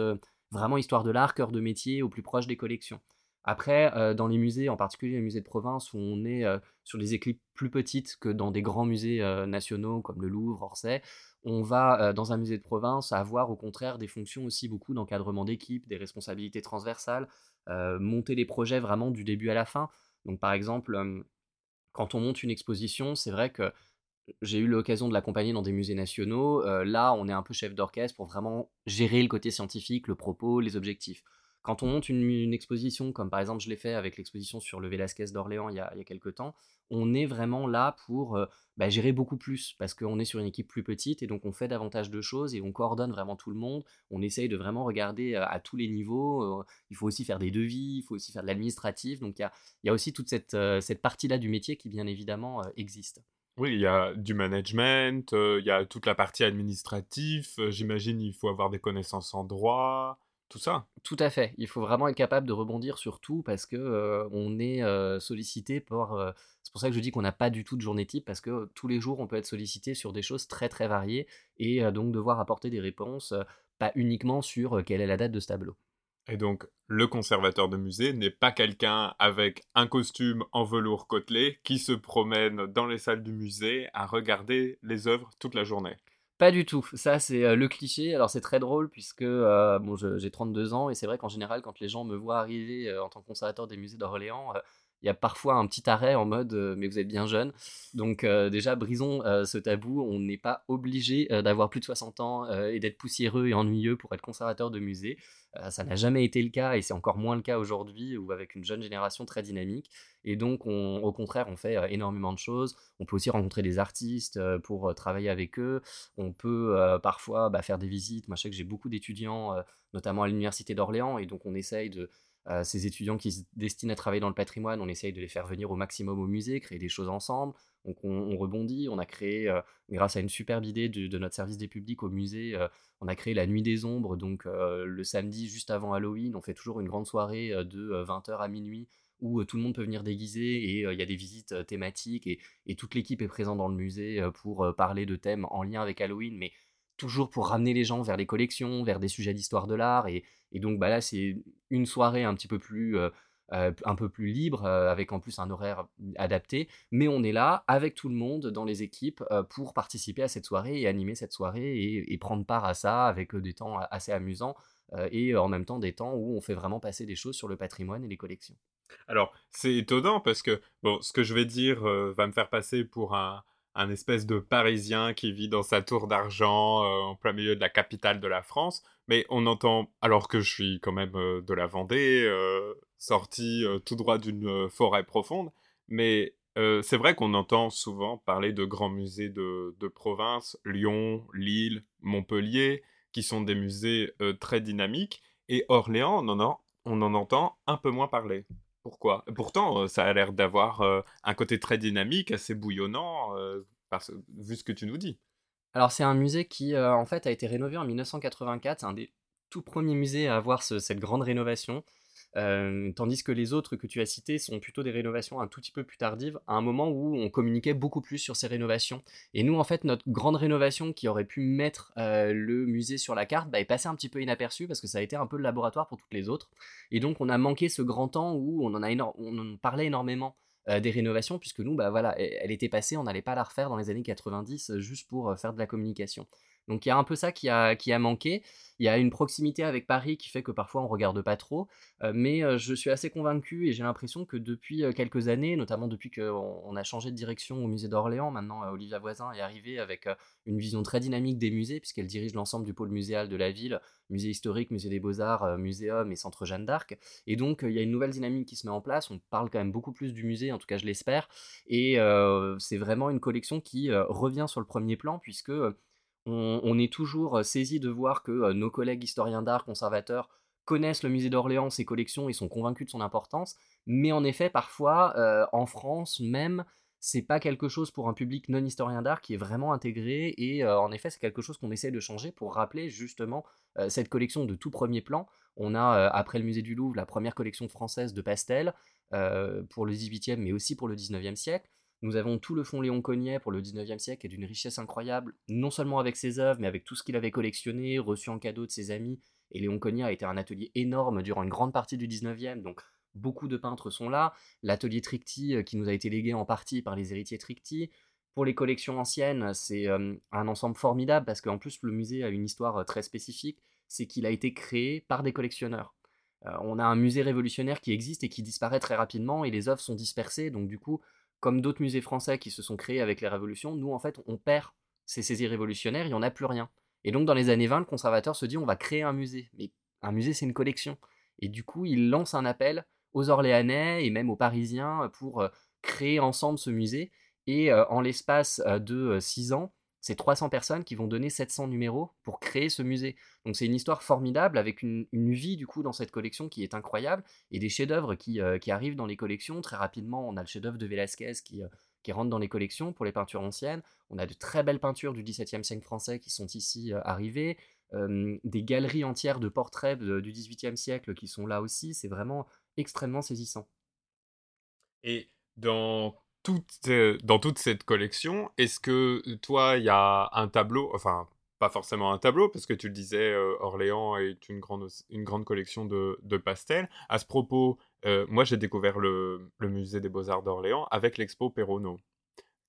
vraiment histoire de l'art, cœur de métier, au plus proche des collections. Après, euh, dans les musées, en particulier les musées de province, où on est euh, sur des équipes plus petites que dans des grands musées euh, nationaux comme le Louvre, Orsay, on va, dans un musée de province, avoir au contraire des fonctions aussi beaucoup d'encadrement d'équipe, des responsabilités transversales, monter les projets vraiment du début à la fin. Donc par exemple, quand on monte une exposition, c'est vrai que j'ai eu l'occasion de l'accompagner dans des musées nationaux. là, on est un peu chef d'orchestre pour vraiment gérer le côté scientifique, le propos, les objectifs. Quand on monte une, exposition, comme par exemple je l'ai fait avec l'exposition sur le Velasquez d'Orléans il, y a quelques temps, on est vraiment là pour euh, bah, gérer beaucoup plus, parce qu'on est sur une équipe plus petite et donc on fait davantage de choses et on coordonne vraiment tout le monde, on essaye de vraiment regarder euh, à, tous les niveaux, euh, il faut aussi faire des devis, il faut aussi faire de l'administratif, donc il y a, aussi toute cette, partie-là du métier qui bien évidemment existe. Oui, il y a du management, il y a toute la partie administrative, j'imagine il faut avoir des connaissances en droit, tout ça. Tout à fait. Il faut vraiment être capable de rebondir sur tout parce que euh, on est euh, sollicité par. euh, c'est pour ça que je dis qu'on n'a pas du tout de journée type parce que tous les jours on peut être sollicité sur des choses très très variées et euh, donc devoir apporter des réponses, euh, pas uniquement sur euh, quelle est la date de ce tableau. Et donc, le conservateur de musée n'est pas quelqu'un avec un costume en velours côtelé qui se promène dans les salles du musée à regarder les œuvres toute la journée. Pas du tout. Ça, c'est euh, le cliché. Alors, c'est très drôle puisque euh, bon, j'ai 32 ans et c'est vrai qu'en général, quand les gens me voient arriver euh, en tant que conservateur des musées d'Orléans, il y a parfois un petit arrêt en mode euh, mais vous êtes bien jeune. Donc, euh, déjà, brisons euh, ce tabou. On n'est pas obligé d'avoir plus de 60 ans et d'être poussiéreux et ennuyeux pour être conservateur de musée. Ça n'a jamais été le cas et c'est encore moins le cas aujourd'hui ou avec une jeune génération très dynamique. Et donc, on- au contraire, on fait énormément de choses. On peut aussi rencontrer des artistes pour travailler avec eux. On peut parfois bah, faire des visites. Moi, je sais que j'ai beaucoup d'étudiants, notamment à l'Université d'Orléans, et donc on essaye de. Euh, ces étudiants qui se destinent à travailler dans le patrimoine, on essaye de les faire venir au maximum au musée, créer des choses ensemble. Donc on, on rebondit. On a créé, euh, grâce à une superbe idée de, notre service des publics au musée, euh, on a créé la Nuit des Ombres. Donc le samedi, juste avant Halloween, on fait toujours une grande soirée de 20h à minuit où tout le monde peut venir déguisé et il y a des visites thématiques et, et toute l'équipe est présente dans le musée pour parler de thèmes en lien avec Halloween, mais toujours pour ramener les gens vers les collections, vers des sujets d'histoire de l'art. Et, et donc bah là, c'est une soirée un petit peu plus, un peu plus libre, avec en plus un horaire adapté. Mais on est là avec tout le monde dans les équipes pour participer à cette soirée et animer cette soirée et, prendre part à ça avec des temps assez amusants et en même temps des temps où on fait vraiment passer des choses sur le patrimoine et les collections. Alors, c'est étonnant parce que, bon, ce que je vais dire va me faire passer pour un, un espèce de Parisien qui vit dans sa tour d'argent euh, en plein milieu de la capitale de la France, mais on entend, alors que je suis quand même euh, de la Vendée, euh, sorti tout droit d'une forêt profonde, mais c'est vrai qu'on entend souvent parler de grands musées de, de province, Lyon, Lille, Montpellier, qui sont des musées très dynamiques, et Orléans, on en entend un peu moins parler. Pourquoi? Pourtant, ça a l'air d'avoir un côté très dynamique, assez bouillonnant, vu ce que tu nous dis. Alors c'est un musée qui en fait a été rénové en 1984, c'est un des tout premiers musées à avoir ce- cette grande rénovation, Tandis que les autres que tu as cités sont plutôt des rénovations un tout petit peu plus tardives, à un moment où on communiquait beaucoup plus sur ces rénovations. Et nous en fait notre grande rénovation qui aurait pu mettre le musée sur la carte bah, est passée un petit peu inaperçue parce que ça a été un peu le laboratoire pour toutes les autres. Et donc on a manqué ce grand temps où on en, parlait énormément des rénovations, puisque nous, bah voilà, elle, était passée, on n'allait pas la refaire dans les années 90 euh, juste pour faire de la communication. Donc il y a un peu ça qui a, qui a manqué. Il y a une proximité avec Paris qui fait que parfois on regarde pas trop, euh, mais je suis assez convaincu et j'ai l'impression que depuis quelques années, notamment depuis qu'on on a changé de direction au musée d'Orléans, maintenant Olivia Voisin est arrivée avec une vision très dynamique des musées, puisqu'elle dirige l'ensemble du pôle muséal de la ville, musée historique, musée des beaux-arts, muséum et centre Jeanne d'Arc. Et donc, il y a une nouvelle dynamique qui se met en place. On parle quand même beaucoup plus du musée, en tout cas, je l'espère. Et c'est vraiment une collection qui revient sur le premier plan, puisque on, est toujours euh, saisi de voir que euh, nos collègues historiens d'art, conservateurs, connaissent le musée d'Orléans, ses collections, et sont convaincus de son importance. Mais en effet, parfois, euh, en France même, c'est pas quelque chose pour un public non historien d'art qui est vraiment intégré. Et en effet, c'est quelque chose qu'on essaie de changer pour rappeler justement cette collection de tout premier plan. On a, après le musée du Louvre, la première collection française de pastels pour le 18e, mais aussi pour le 19e siècle. Nous avons tout le fonds Léon Cognet pour le 19e siècle, est d'une richesse incroyable, non seulement avec ses œuvres, mais avec tout ce qu'il avait collectionné, reçu en cadeau de ses amis. Et Léon Cognet a été un atelier énorme durant une grande partie du 19e, donc beaucoup de peintres sont là. L'atelier Tricty, euh, qui nous a été légué en partie par les héritiers Tricty. Pour les collections anciennes, c'est euh, un ensemble formidable parce qu'en plus, le musée a une histoire euh, très spécifique c'est qu'il a été créé par des collectionneurs. On a un musée révolutionnaire qui existe et qui disparaît très rapidement et les œuvres sont dispersées. Donc du coup, comme d'autres musées français qui se sont créés avec les révolutions, nous en fait on perd ces saisies révolutionnaires, il n'y en a plus rien. Et donc dans les années 20, le conservateur se dit on va créer un musée. Mais un musée c'est une collection. Et du coup il lance un appel aux Orléanais et même aux Parisiens pour euh, créer ensemble ce musée. Et euh, en l'espace euh, de 6 ans, c'est 300 personnes qui vont donner 700 numéros pour créer ce musée. Donc c'est une histoire formidable avec une, vie du coup dans cette collection qui est incroyable et des chefs-d'œuvre qui, euh, qui arrivent dans les collections. Très rapidement, on a le chef-d'œuvre de Velázquez qui, euh, qui rentrent dans les collections pour les peintures anciennes. On a de très belles peintures du XVIIe siècle français qui sont ici arrivées. des galeries entières de portraits du XVIIIe siècle qui sont là aussi. C'est vraiment extrêmement saisissant. Et dans dans toute cette collection, est-ce que toi, il y a un tableau, enfin, pas forcément un tableau, parce que tu le disais, euh, Orléans est une grande, collection de, pastels. À ce propos, euh, moi j'ai découvert le, musée des beaux-arts d'Orléans avec l'expo Perrono,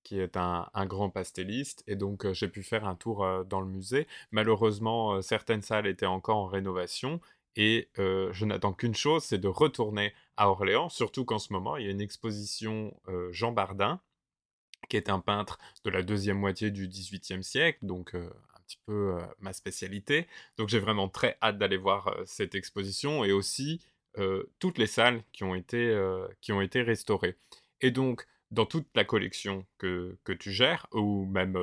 qui est un, un grand pastelliste, et donc euh, j'ai pu faire un tour dans le musée. Malheureusement, certaines salles étaient encore en rénovation, et je n'attends qu'une chose, c'est de retourner à Orléans, surtout qu'en ce moment, il y a une exposition Jean Bardin, qui est un peintre de la deuxième moitié du XVIIIe siècle, donc petit peu ma spécialité. Donc j'ai vraiment très hâte d'aller voir cette exposition et aussi toutes les salles qui ont été, qui ont été restaurées. Et donc, dans toute la collection que, que tu gères, ou même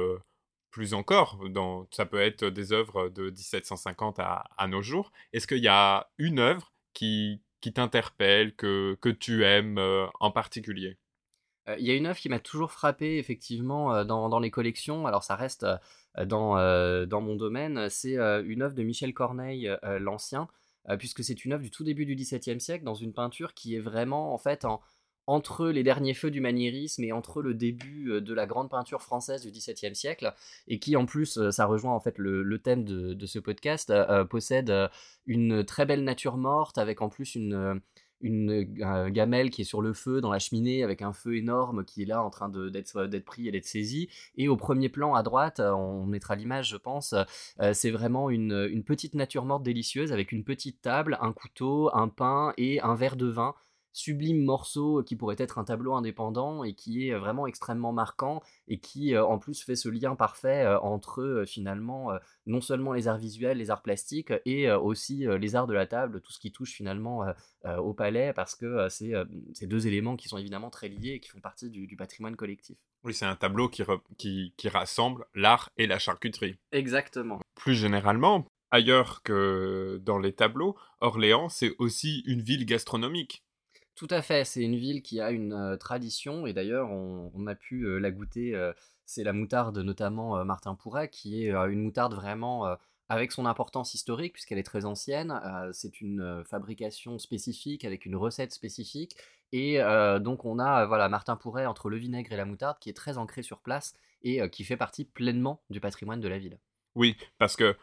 plus encore, dans, ça peut être des œuvres de 1750 à, nos jours, est-ce qu'il y a une œuvre qui, qui t'interpelle, que, que tu aimes en particulier? Il y a une œuvre qui m'a toujours frappé effectivement dans, dans, les collections. Alors ça reste dans, dans mon domaine. C'est une œuvre de Michel Corneille, l'Ancien, puisque c'est une œuvre du tout début du XVIIe siècle, dans une peinture qui est vraiment en fait en, entre les derniers feux du maniérisme et entre le début de la grande peinture française du XVIIe siècle, et qui en plus, ça rejoint en fait le, thème de, ce podcast, possède une très belle nature morte avec en plus une gamelle qui est sur le feu dans la cheminée avec un feu énorme qui est là en train d'être pris et d'être saisi. Et au premier plan à droite, on mettra l'image, je pense, euh, c'est vraiment une petite nature morte délicieuse avec une petite table, un couteau, un pain et un verre de vin sublime morceau qui pourrait être un tableau indépendant et qui est vraiment extrêmement marquant et qui en plus fait ce lien parfait entre finalement non seulement les arts visuels, les arts plastiques et aussi les arts de la table, tout ce qui touche finalement au palais parce que c'est ces deux éléments qui sont évidemment très liés et qui font partie du, patrimoine collectif. Oui, c'est un tableau qui, qui, qui rassemble l'art et la charcuterie. Exactement. Plus généralement, ailleurs que dans les tableaux, Orléans, c'est aussi une ville gastronomique. Tout à fait, c'est une ville qui a une tradition, et d'ailleurs on, a pu la goûter, c'est la moutarde notamment Martin Pourret, qui est une moutarde vraiment avec son importance historique, puisqu'elle est très ancienne, c'est une fabrication spécifique, avec une recette spécifique, et donc on a voilà, Martin Pourret entre le vinaigre et la moutarde, qui est très ancré sur place, et qui fait partie pleinement du patrimoine de la ville. Oui, parce que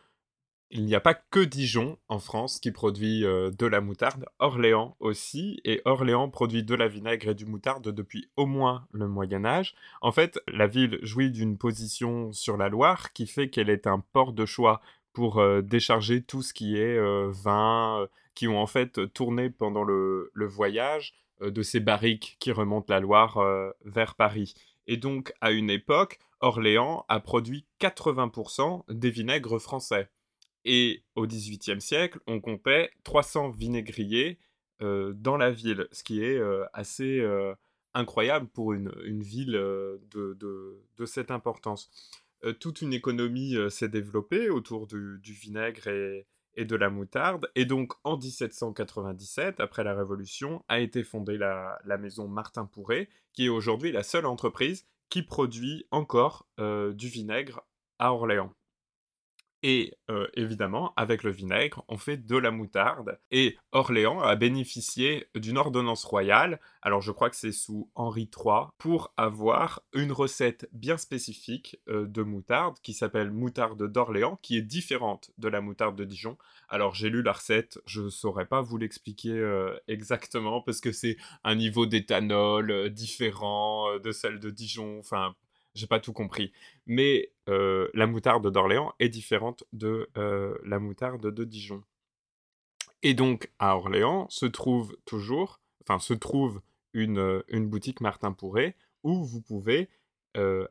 il n'y a pas que Dijon en France qui produit euh, de la moutarde, Orléans aussi, et Orléans produit de la vinaigre et du moutarde depuis au moins le Moyen Âge. En fait, la ville jouit d'une position sur la Loire qui fait qu'elle est un port de choix pour euh, décharger tout ce qui est euh, vin, qui ont en fait tourné pendant le, le voyage de ces barriques qui remontent la Loire vers Paris. Et donc, à une époque, Orléans a produit 80% des vinaigres français. Et au XVIIIe siècle, on comptait 300 vinaigriers euh, dans la ville, ce qui est euh, assez euh, incroyable pour une, ville de, cette importance. toute une économie s'est développée autour du, vinaigre et, de la moutarde. Et donc en 1797, après la Révolution, a été fondée la, la maison Martin Pourret, qui est aujourd'hui la seule entreprise qui produit encore du vinaigre à Orléans. Et euh, évidemment, avec le vinaigre, on fait de la moutarde. Et Orléans a bénéficié d'une ordonnance royale, alors je crois que c'est sous Henri III, pour avoir une recette bien spécifique euh, de moutarde qui s'appelle moutarde d'Orléans, qui est différente de la moutarde de Dijon. Alors j'ai lu la recette, je ne saurais pas vous l'expliquer euh, exactement parce que c'est un niveau d'éthanol différent de celle de Dijon. Enfin, j'ai pas tout compris. Mais euh, la moutarde d'Orléans est différente de euh, la moutarde de Dijon. Et donc, à Orléans se trouve toujours, enfin, se trouve une, euh, une boutique Martin Pourret où vous pouvez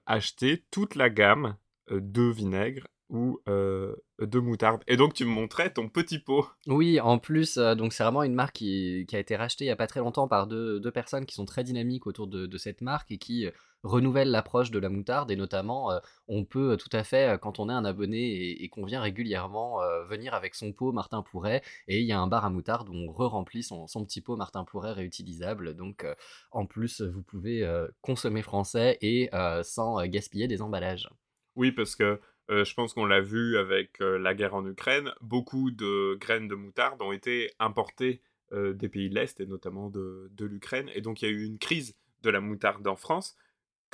acheter toute la gamme de vinaigre ou de moutarde. Et donc tu me montrais ton petit pot. Oui, en plus, donc c'est vraiment une marque qui, a été rachetée il n'y a pas très longtemps par deux, personnes qui sont très dynamiques autour de, cette marque et qui renouvellent l'approche de la moutarde. Et notamment, on peut tout à fait, quand on est un abonné et, qu'on vient régulièrement, venir avec son pot Martin Pourret. Et il y a un bar à moutarde où on re-remplit son, son, petit pot Martin Pourret réutilisable. Donc en plus, vous pouvez consommer français et sans gaspiller des emballages. Oui, parce que euh, je pense qu'on l'a vu avec euh, la guerre en Ukraine, beaucoup de graines de moutarde ont été importées euh, des pays de l'Est et notamment de, de l'Ukraine. Et donc il y a eu une crise de la moutarde en France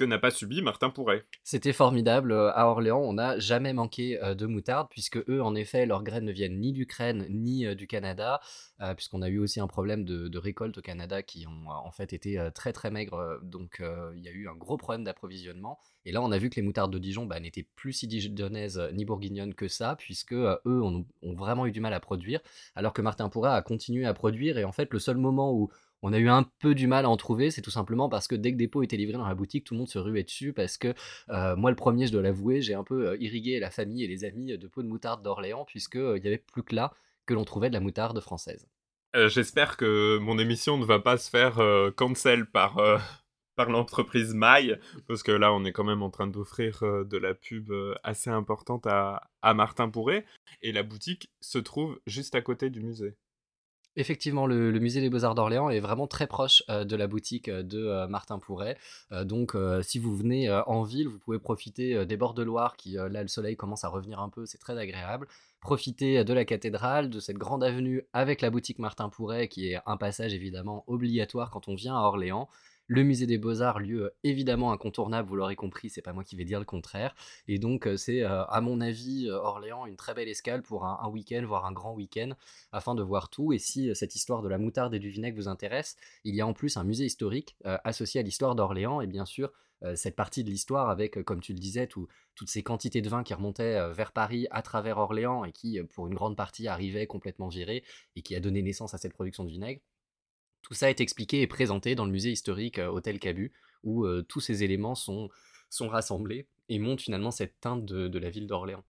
n'a pas subi Martin Pourret. C'était formidable. À Orléans, on n'a jamais manqué de moutarde, puisque eux, en effet, leurs graines ne viennent ni d'Ukraine ni du Canada, puisqu'on a eu aussi un problème de, récolte au Canada qui ont en fait été très très maigres. Donc il y a eu un gros problème d'approvisionnement. Et là, on a vu que les moutardes de Dijon bah, n'étaient plus si dijonnaises ni bourguignonnes que ça, puisque eux ont, ont, vraiment eu du mal à produire, alors que Martin Pourret a continué à produire. Et en fait, le seul moment où on a eu un peu du mal à en trouver, c'est tout simplement parce que dès que des pots étaient livrés dans la boutique, tout le monde se ruait dessus parce que euh, moi le premier, je dois l'avouer, j'ai un peu euh, irrigué la famille et les amis de pots de moutarde d'Orléans puisque euh, il y avait plus que là que l'on trouvait de la moutarde française. J'espère que mon émission ne va pas se faire cancel par par l'entreprise Maille, parce que là, on est quand même en train d'offrir de la pub assez importante à, à Martin Pourret, et la boutique se trouve juste à côté du musée. Effectivement, le, musée des Beaux-Arts d'Orléans est vraiment très proche euh, de la boutique euh, de euh, Martin Pourret. donc, si vous venez en ville, vous pouvez profiter des bords de Loire, qui là, le soleil commence à revenir un peu, c'est très agréable. Profiter de la cathédrale, de cette grande avenue avec la boutique Martin Pourret, qui est un passage évidemment obligatoire quand on vient à Orléans. Le musée des Beaux-Arts, lieu euh, évidemment incontournable, vous l'aurez compris, c'est pas moi qui vais dire le contraire. Et donc, euh, c'est euh, à mon avis, Orléans, une très belle escale pour un, week-end, voire un grand week-end, afin de voir tout. Et si cette histoire de la moutarde et du vinaigre vous intéresse, il y a en plus un musée historique associé à l'histoire d'Orléans, et bien sûr, cette partie de l'histoire avec, comme tu le disais, toutes ces quantités de vin qui remontaient vers Paris à travers Orléans et qui, pour une grande partie, arrivaient complètement virés et qui a donné naissance à cette production de vinaigre. Tout ça est expliqué et présenté dans le musée historique euh, Hôtel Cabu, où euh, tous ces éléments sont, sont rassemblés et montrent finalement cette teinte de, la ville d'Orléans.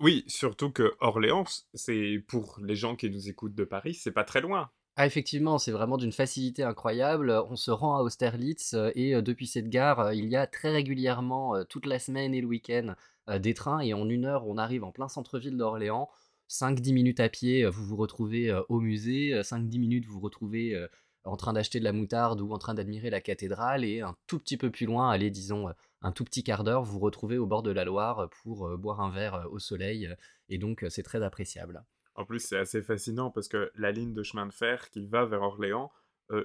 Oui, surtout que Orléans, c'est pour les gens qui nous écoutent de Paris, c'est pas très loin. Ah effectivement, c'est vraiment d'une facilité incroyable. On se rend à Austerlitz euh, et depuis cette gare, il y a très régulièrement, toute la semaine et le week-end, des trains et en une heure, on arrive en plein centre-ville d'Orléans. 5-10 minutes à pied, vous vous retrouvez au musée, 5-10 minutes, vous vous retrouvez en train d'acheter de la moutarde ou en train d'admirer la cathédrale, et un tout petit peu plus loin, allez, disons, un tout petit quart d'heure, vous vous retrouvez au bord de la Loire pour boire un verre au soleil, et donc c'est très appréciable. En plus, c'est assez fascinant parce que la ligne de chemin de fer qui va vers Orléans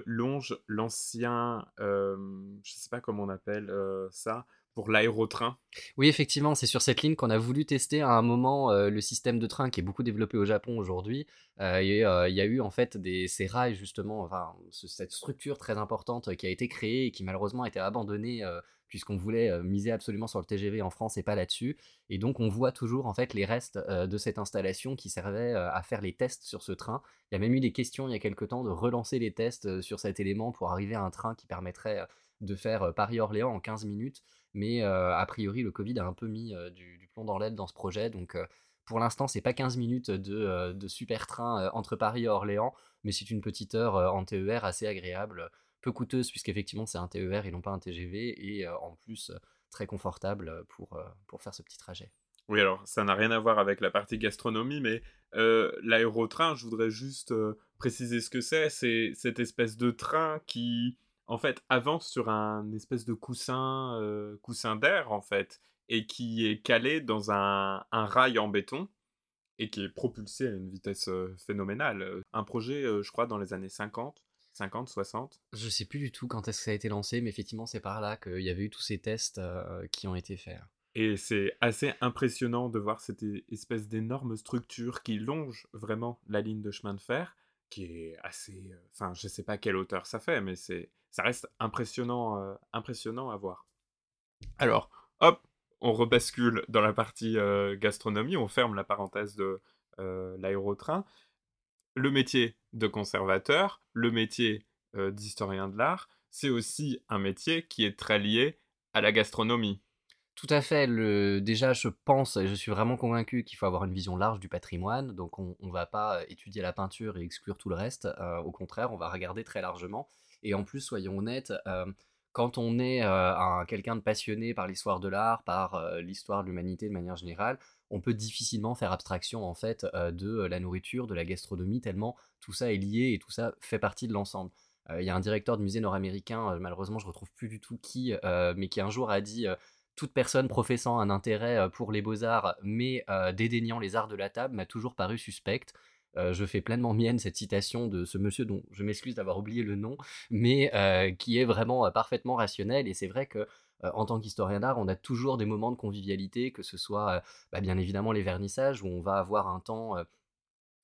longe l'ancien, je ne sais pas comment on appelle ça, pour l'aérotrain. Oui, effectivement, c'est sur cette ligne qu'on a voulu tester à un moment euh, le système de train qui est beaucoup développé au Japon aujourd'hui. Euh, euh, il y a eu en fait des, ces rails, justement, enfin, cette structure très importante qui a été créée et qui malheureusement a été abandonnée puisqu'on voulait miser absolument sur le TGV en France et pas là-dessus. Et donc on voit toujours en fait les restes de cette installation qui servait à faire les tests sur ce train. Il y a même eu des questions il y a quelque temps de relancer les tests sur cet élément pour arriver à un train qui permettrait de faire Paris-Orléans en 15 minutes. Mais a priori, le Covid a un peu mis du, plomb dans l'aile dans ce projet. Donc pour l'instant, c'est pas 15 minutes de, super train entre Paris et Orléans, mais c'est une petite heure en TER assez agréable, peu coûteuse puisqu'effectivement c'est un TER et non pas un TGV, et en plus très confortable pour, pour faire ce petit trajet. Oui, alors ça n'a rien à voir avec la partie gastronomie, mais l'aérotrain, je voudrais juste préciser ce que c'est. C'est cette espèce de train qui en fait, avance sur un espèce de coussin, euh, coussin d'air, en fait, et qui est calé dans un, rail en béton et qui est propulsé à une vitesse phénoménale. Un projet, je crois, dans les années 50. 50, 60 Je sais plus du tout quand est-ce que ça a été lancé, mais effectivement, c'est par là qu'il y avait eu tous ces tests qui ont été faits. Et c'est assez impressionnant de voir cette espèce d'énorme structure qui longe vraiment la ligne de chemin de fer, qui est assez... Enfin, je sais pas quelle hauteur ça fait, mais c'est ça reste impressionnant, euh, impressionnant à voir. Alors, hop, on rebascule dans la partie euh, gastronomie, on ferme la parenthèse de euh, l'aérotrain. Le métier de conservateur, le métier d'historien de l'art, c'est aussi un métier qui est très lié à la gastronomie. Tout à fait. Déjà, je pense et je suis vraiment convaincu qu'il faut avoir une vision large du patrimoine. Donc, on ne va pas étudier la peinture et exclure tout le reste. Au contraire, on va regarder très largement. Et en plus, soyons honnêtes, euh, quand on est euh, quelqu'un de passionné par l'histoire de l'art, par l'histoire de l'humanité de manière générale, on peut difficilement faire abstraction en fait de la nourriture, de la gastronomie, tellement tout ça est lié et tout ça fait partie de l'ensemble. Il y a un directeur de musée nord-américain, malheureusement je retrouve plus du tout qui, mais qui un jour a dit toute personne professant un intérêt pour les beaux-arts, mais dédaignant les arts de la table, m'a toujours paru suspecte. Je fais pleinement mienne cette citation de ce monsieur dont je m'excuse d'avoir oublié le nom, mais qui est vraiment parfaitement rationnel. Et c'est vrai que en tant qu'historien d'art, on a toujours des moments de convivialité, que ce soit bah, bien évidemment les vernissages, où on va avoir un temps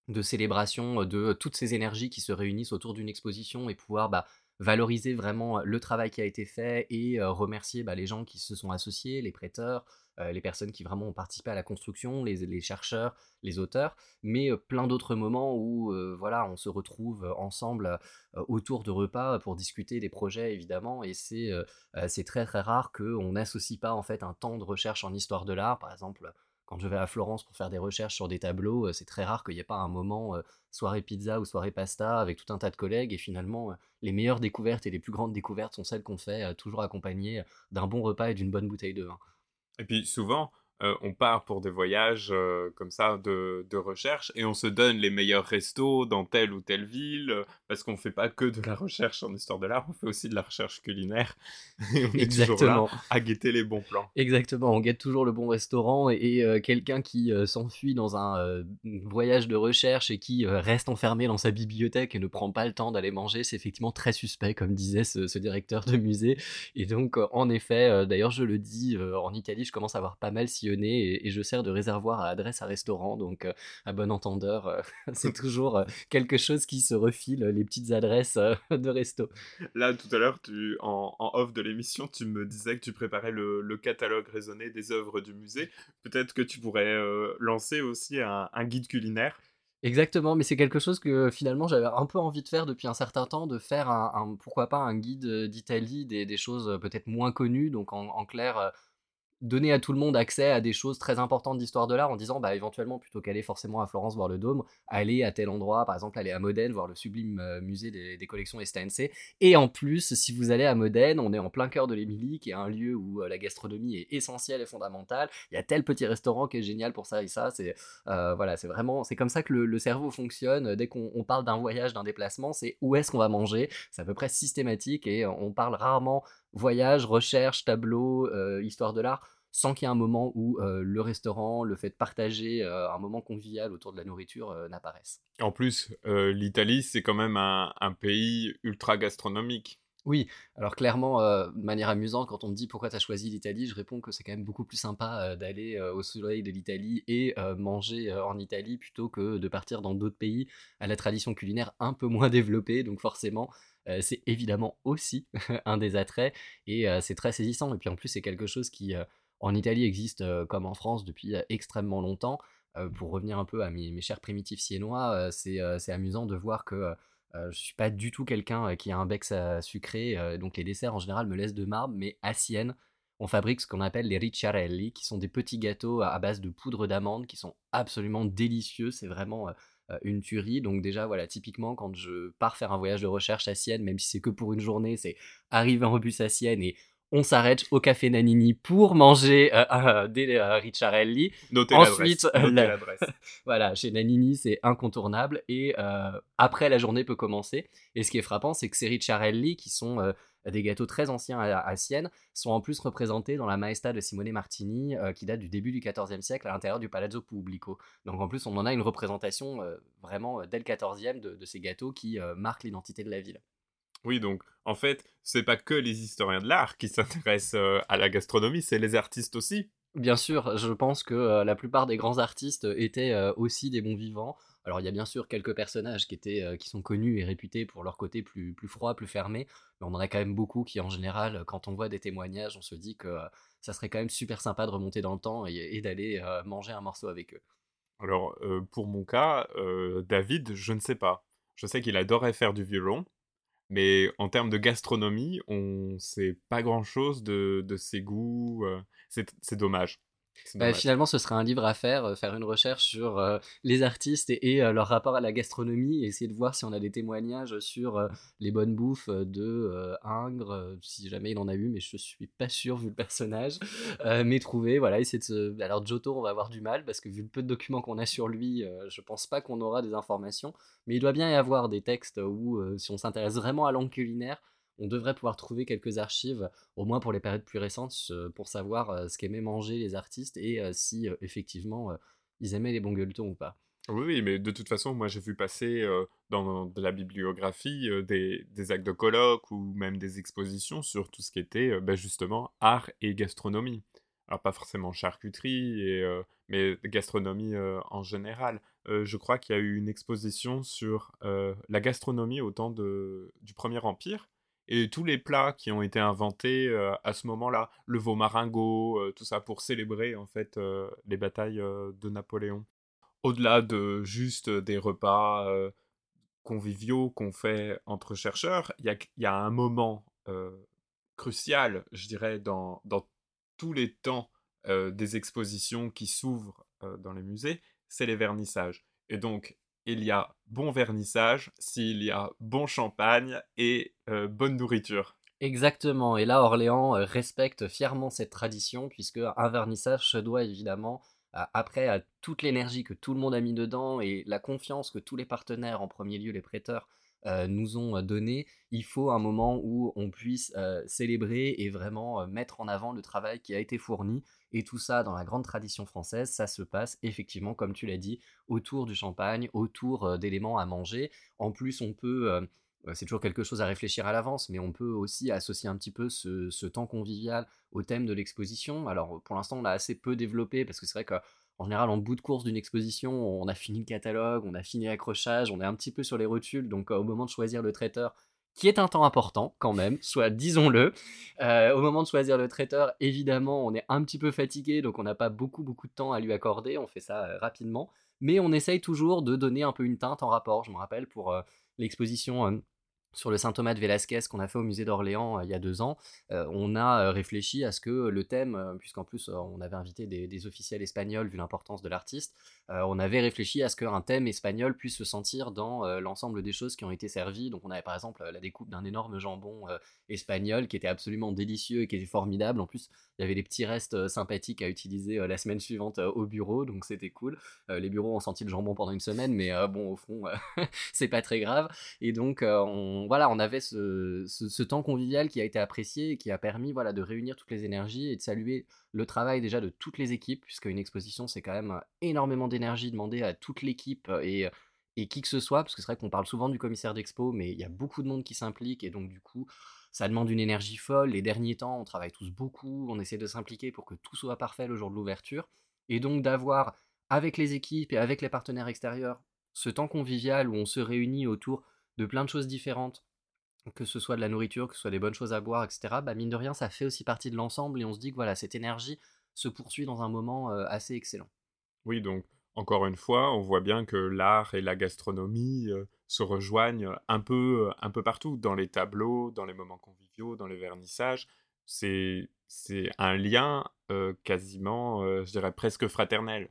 de célébration de toutes ces énergies qui se réunissent autour d'une exposition et pouvoir bah, valoriser vraiment le travail qui a été fait et remercier bah, les gens qui se sont associés, les prêteurs, les personnes qui vraiment ont participé à la construction, les, chercheurs, les auteurs, mais plein d'autres moments où voilà, on se retrouve ensemble autour de repas pour discuter des projets évidemment, et c'est très très rare qu'on n'associe pas en fait un temps de recherche en histoire de l'art, par exemple quand je vais à Florence pour faire des recherches sur des tableaux, euh, c'est très rare qu'il n'y ait pas un moment euh, soirée pizza ou soirée pasta avec tout un tas de collègues. Et finalement, euh, les meilleures découvertes et les plus grandes découvertes sont celles qu'on fait toujours accompagnées d'un bon repas et d'une bonne bouteille de vin. Et puis souvent, euh, on part pour des voyages euh, comme ça de, recherche et on se donne les meilleurs restos dans telle ou telle ville euh, parce qu'on ne fait pas que de la recherche en histoire de l'art, on fait aussi de la recherche culinaire. Exactement. à guetter les bons plans. Exactement, on guette toujours le bon restaurant et, quelqu'un qui s'enfuit dans un voyage de recherche et qui reste enfermé dans sa bibliothèque et ne prend pas le temps d'aller manger, c'est effectivement très suspect, comme disait ce, ce, directeur de musée. Et donc, en effet, d'ailleurs, je le dis, en Italie, je commence à avoir pas mal si et, je sers de réservoir à adresse à restaurant. Donc, euh, à bon entendeur, euh, c'est toujours euh, quelque chose qui se refile les petites adresses de resto. Là, tout à l'heure, tu, en, off de l'émission, tu me disais que tu préparais le, catalogue raisonné des œuvres du musée. Peut-être que tu pourrais lancer aussi un, guide culinaire. Exactement, mais c'est quelque chose que finalement j'avais un peu envie de faire depuis un certain temps, de faire un, pourquoi pas un guide d'Italie, des, choses peut-être moins connues, donc en clair donner à tout le monde accès à des choses très importantes d'histoire de l'art en disant bah éventuellement plutôt qu'aller forcément à Florence voir le Dôme, aller à tel endroit, par exemple aller à Modène voir le sublime euh, musée des, collections Estense. Et en plus, si vous allez à Modène, on est en plein cœur de l'Émilie, qui est un lieu où euh, la gastronomie est essentielle et fondamentale. Il y a tel petit restaurant qui est génial pour ça et ça. C'est euh, voilà, c'est vraiment c'est comme ça que le, cerveau fonctionne. Dès qu'on parle d'un voyage, d'un déplacement, c'est où est-ce qu'on va manger? C'est à peu près systématique et on parle rarement voyage, recherche, tableau, euh, histoire de l'art, sans qu'il y ait un moment où euh, le restaurant, le fait de partager euh, un moment convivial autour de la nourriture n'apparaisse. En plus, l'Italie, c'est quand même un, pays ultra gastronomique. Oui, alors clairement, de manière amusante, quand on me dit pourquoi tu as choisi l'Italie, je réponds que c'est quand même beaucoup plus sympa d'aller au soleil de l'Italie et manger en Italie plutôt que de partir dans d'autres pays à la tradition culinaire un peu moins développée. Donc forcément, c'est évidemment aussi un des attraits et c'est très saisissant. Et puis en plus, c'est quelque chose qui en Italie existe comme en France depuis extrêmement longtemps. pour revenir un peu à mes, chers primitifs siennois, c'est amusant de voir que je suis pas du tout quelqu'un qui a un bec sucré, donc les desserts en général me laissent de marbre, mais à Sienne, on fabrique ce qu'on appelle les ricciarelli, qui sont des petits gâteaux à base de poudre d'amande qui sont absolument délicieux. C'est vraiment euh, une tuerie. Donc déjà, voilà, typiquement, quand je pars faire un voyage de recherche à Sienne, même si c'est que pour une journée, c'est arriver en bus à Sienne et on s'arrête au café Nanini pour manger euh, des euh, Ricciarelli. Notez Ensuite, l'adresse. voilà, chez Nanini, c'est incontournable. Et après, la journée peut commencer. Et ce qui est frappant, c'est que ces Ricciarelli, qui sont des gâteaux très anciens à, Sienne, sont en plus représentés dans la Maestà de Simone Martini, euh, qui date du début du XIVe siècle à l'intérieur du Palazzo Pubblico. Donc en plus, on en a une représentation euh, vraiment euh, dès le XIVe de, de, ces gâteaux qui marquent l'identité de la ville. Oui, donc en fait, c'est pas que les historiens de l'art qui s'intéressent à la gastronomie, c'est les artistes aussi. Bien sûr, je pense que la plupart des grands artistes étaient aussi des bons vivants. Alors il y a bien sûr quelques personnages qui, étaient, euh, qui sont connus et réputés pour leur côté plus, plus froid, plus fermé, mais on en a quand même beaucoup qui en général, quand on voit des témoignages, on se dit que euh, ça serait quand même super sympa de remonter dans le temps et, d'aller euh, manger un morceau avec eux. Alors pour mon cas, David, je ne sais pas. Je sais qu'il adorait faire du violon, mais en termes de gastronomie, on sait pas grand-chose de, de ses goûts. euh, c'est dommage. Bah, finalement, ce serait un livre à faire, euh, faire une recherche sur euh, les artistes et, et, euh, leur rapport à la gastronomie, et essayer de voir si on a des témoignages sur les bonnes bouffes de Ingres, si jamais il en a eu, mais je suis pas sûr vu le personnage. Mais trouver, voilà, essayer de se... Alors Giotto, on va avoir du mal, parce que vu le peu de documents qu'on a sur lui, je pense pas qu'on aura des informations, mais il doit bien y avoir des textes où, si on s'intéresse vraiment à l'angle culinaire, on devrait pouvoir trouver quelques archives au moins pour les périodes plus récentes, pour savoir euh, ce qu'aimaient manger les artistes et euh, si euh, effectivement ils aimaient les bons ou pas. Oui, oui, mais de toute façon, moi j'ai vu passer dans de la bibliographie des, des actes de colloque ou même des expositions sur tout ce qui était bah, justement art et gastronomie. Alors pas forcément charcuterie, mais gastronomie en général. Je crois qu'il y a eu une exposition sur la gastronomie au temps de, du Premier Empire et tous les plats qui ont été inventés euh, à ce moment-là, le veau maringot, euh, tout ça pour célébrer en fait euh, les batailles de Napoléon au-delà de juste des repas conviviaux qu'on fait entre chercheurs, il y a, un moment crucial, je dirais, dans, dans tous les temps des expositions qui s'ouvrent dans les musées, c'est les vernissages. Et donc, il y a bon vernissage s'il y a bon champagne et euh, bonne nourriture. Exactement, et là Orléans euh, respecte fièrement cette tradition puisque un vernissage se doit évidemment après à toute l'énergie que tout le monde a mis dedans et la confiance que tous les partenaires, en premier lieu les prêteurs, euh, nous ont donné, il faut un moment où on puisse célébrer et vraiment mettre en avant le travail qui a été fourni. Et tout ça, dans la grande tradition française, ça se passe effectivement, comme tu l'as dit, autour du champagne, autour d'éléments à manger. En plus, on peut, c'est toujours quelque chose à réfléchir à l'avance, mais on peut aussi associer un petit peu ce, temps convivial au thème de l'exposition. Alors, pour l'instant, on l'a assez peu développé parce que c'est vrai que en général, en bout de course d'une exposition, on a fini le catalogue, on a fini l'accrochage, on est un petit peu sur les rotules, donc au moment de choisir le traiteur, qui est un temps important quand même, soit disons-le, euh, au moment de choisir le traiteur, évidemment, on est un petit peu fatigué, donc on n'a pas beaucoup beaucoup de temps à lui accorder, on fait ça euh, rapidement, mais on essaye toujours de donner un peu une teinte en rapport. Je me rappelle pour euh, l'exposition sur le Saint Thomas de Velázquez qu'on a fait au musée d'Orléans euh, il y a deux ans, euh, on a euh, réfléchi à ce que le thème, puisqu'en plus on avait invité des, officiels espagnols vu l'importance de l'artiste, on avait réfléchi à ce qu'un thème espagnol puisse se sentir dans l'ensemble des choses qui ont été servies. Donc on avait par exemple la découpe d'un énorme jambon espagnol qui était absolument délicieux et qui était formidable. En plus, il y avait des petits restes sympathiques à utiliser la semaine suivante au bureau, donc c'était cool. Les bureaux ont senti le jambon pendant une semaine, mais bon, au fond, c'est pas très grave. Et donc, euh, voilà, on avait ce, ce- ce temps convivial qui a été apprécié et qui a permis voilà, de réunir toutes les énergies et de saluer le travail déjà de toutes les équipes, puisque une exposition, c'est quand même énormément d'énergie demandée à toute l'équipe et, et qui que ce soit, parce que c'est vrai qu'on parle souvent du commissaire d'expo, mais il y a beaucoup de monde qui s'implique, et donc du coup, ça demande une énergie folle. Les derniers temps, on travaille tous beaucoup, on essaie de s'impliquer pour que tout soit parfait le jour de l'ouverture, et donc d'avoir, avec les équipes et avec les partenaires extérieurs, ce temps convivial où on se réunit autour de plein de choses différentes, que ce soit de la nourriture, que ce soit des bonnes choses à boire, etc., bah mine de rien, ça fait aussi partie de l'ensemble et on se dit que voilà, cette énergie se poursuit dans un moment euh, assez excellent. Oui, donc encore une fois, on voit bien que l'art et la gastronomie euh, se rejoignent un peu, euh, un peu partout, dans les tableaux, dans les moments conviviaux, dans les vernissages. C'est, c'est un lien euh, quasiment, je dirais presque fraternel.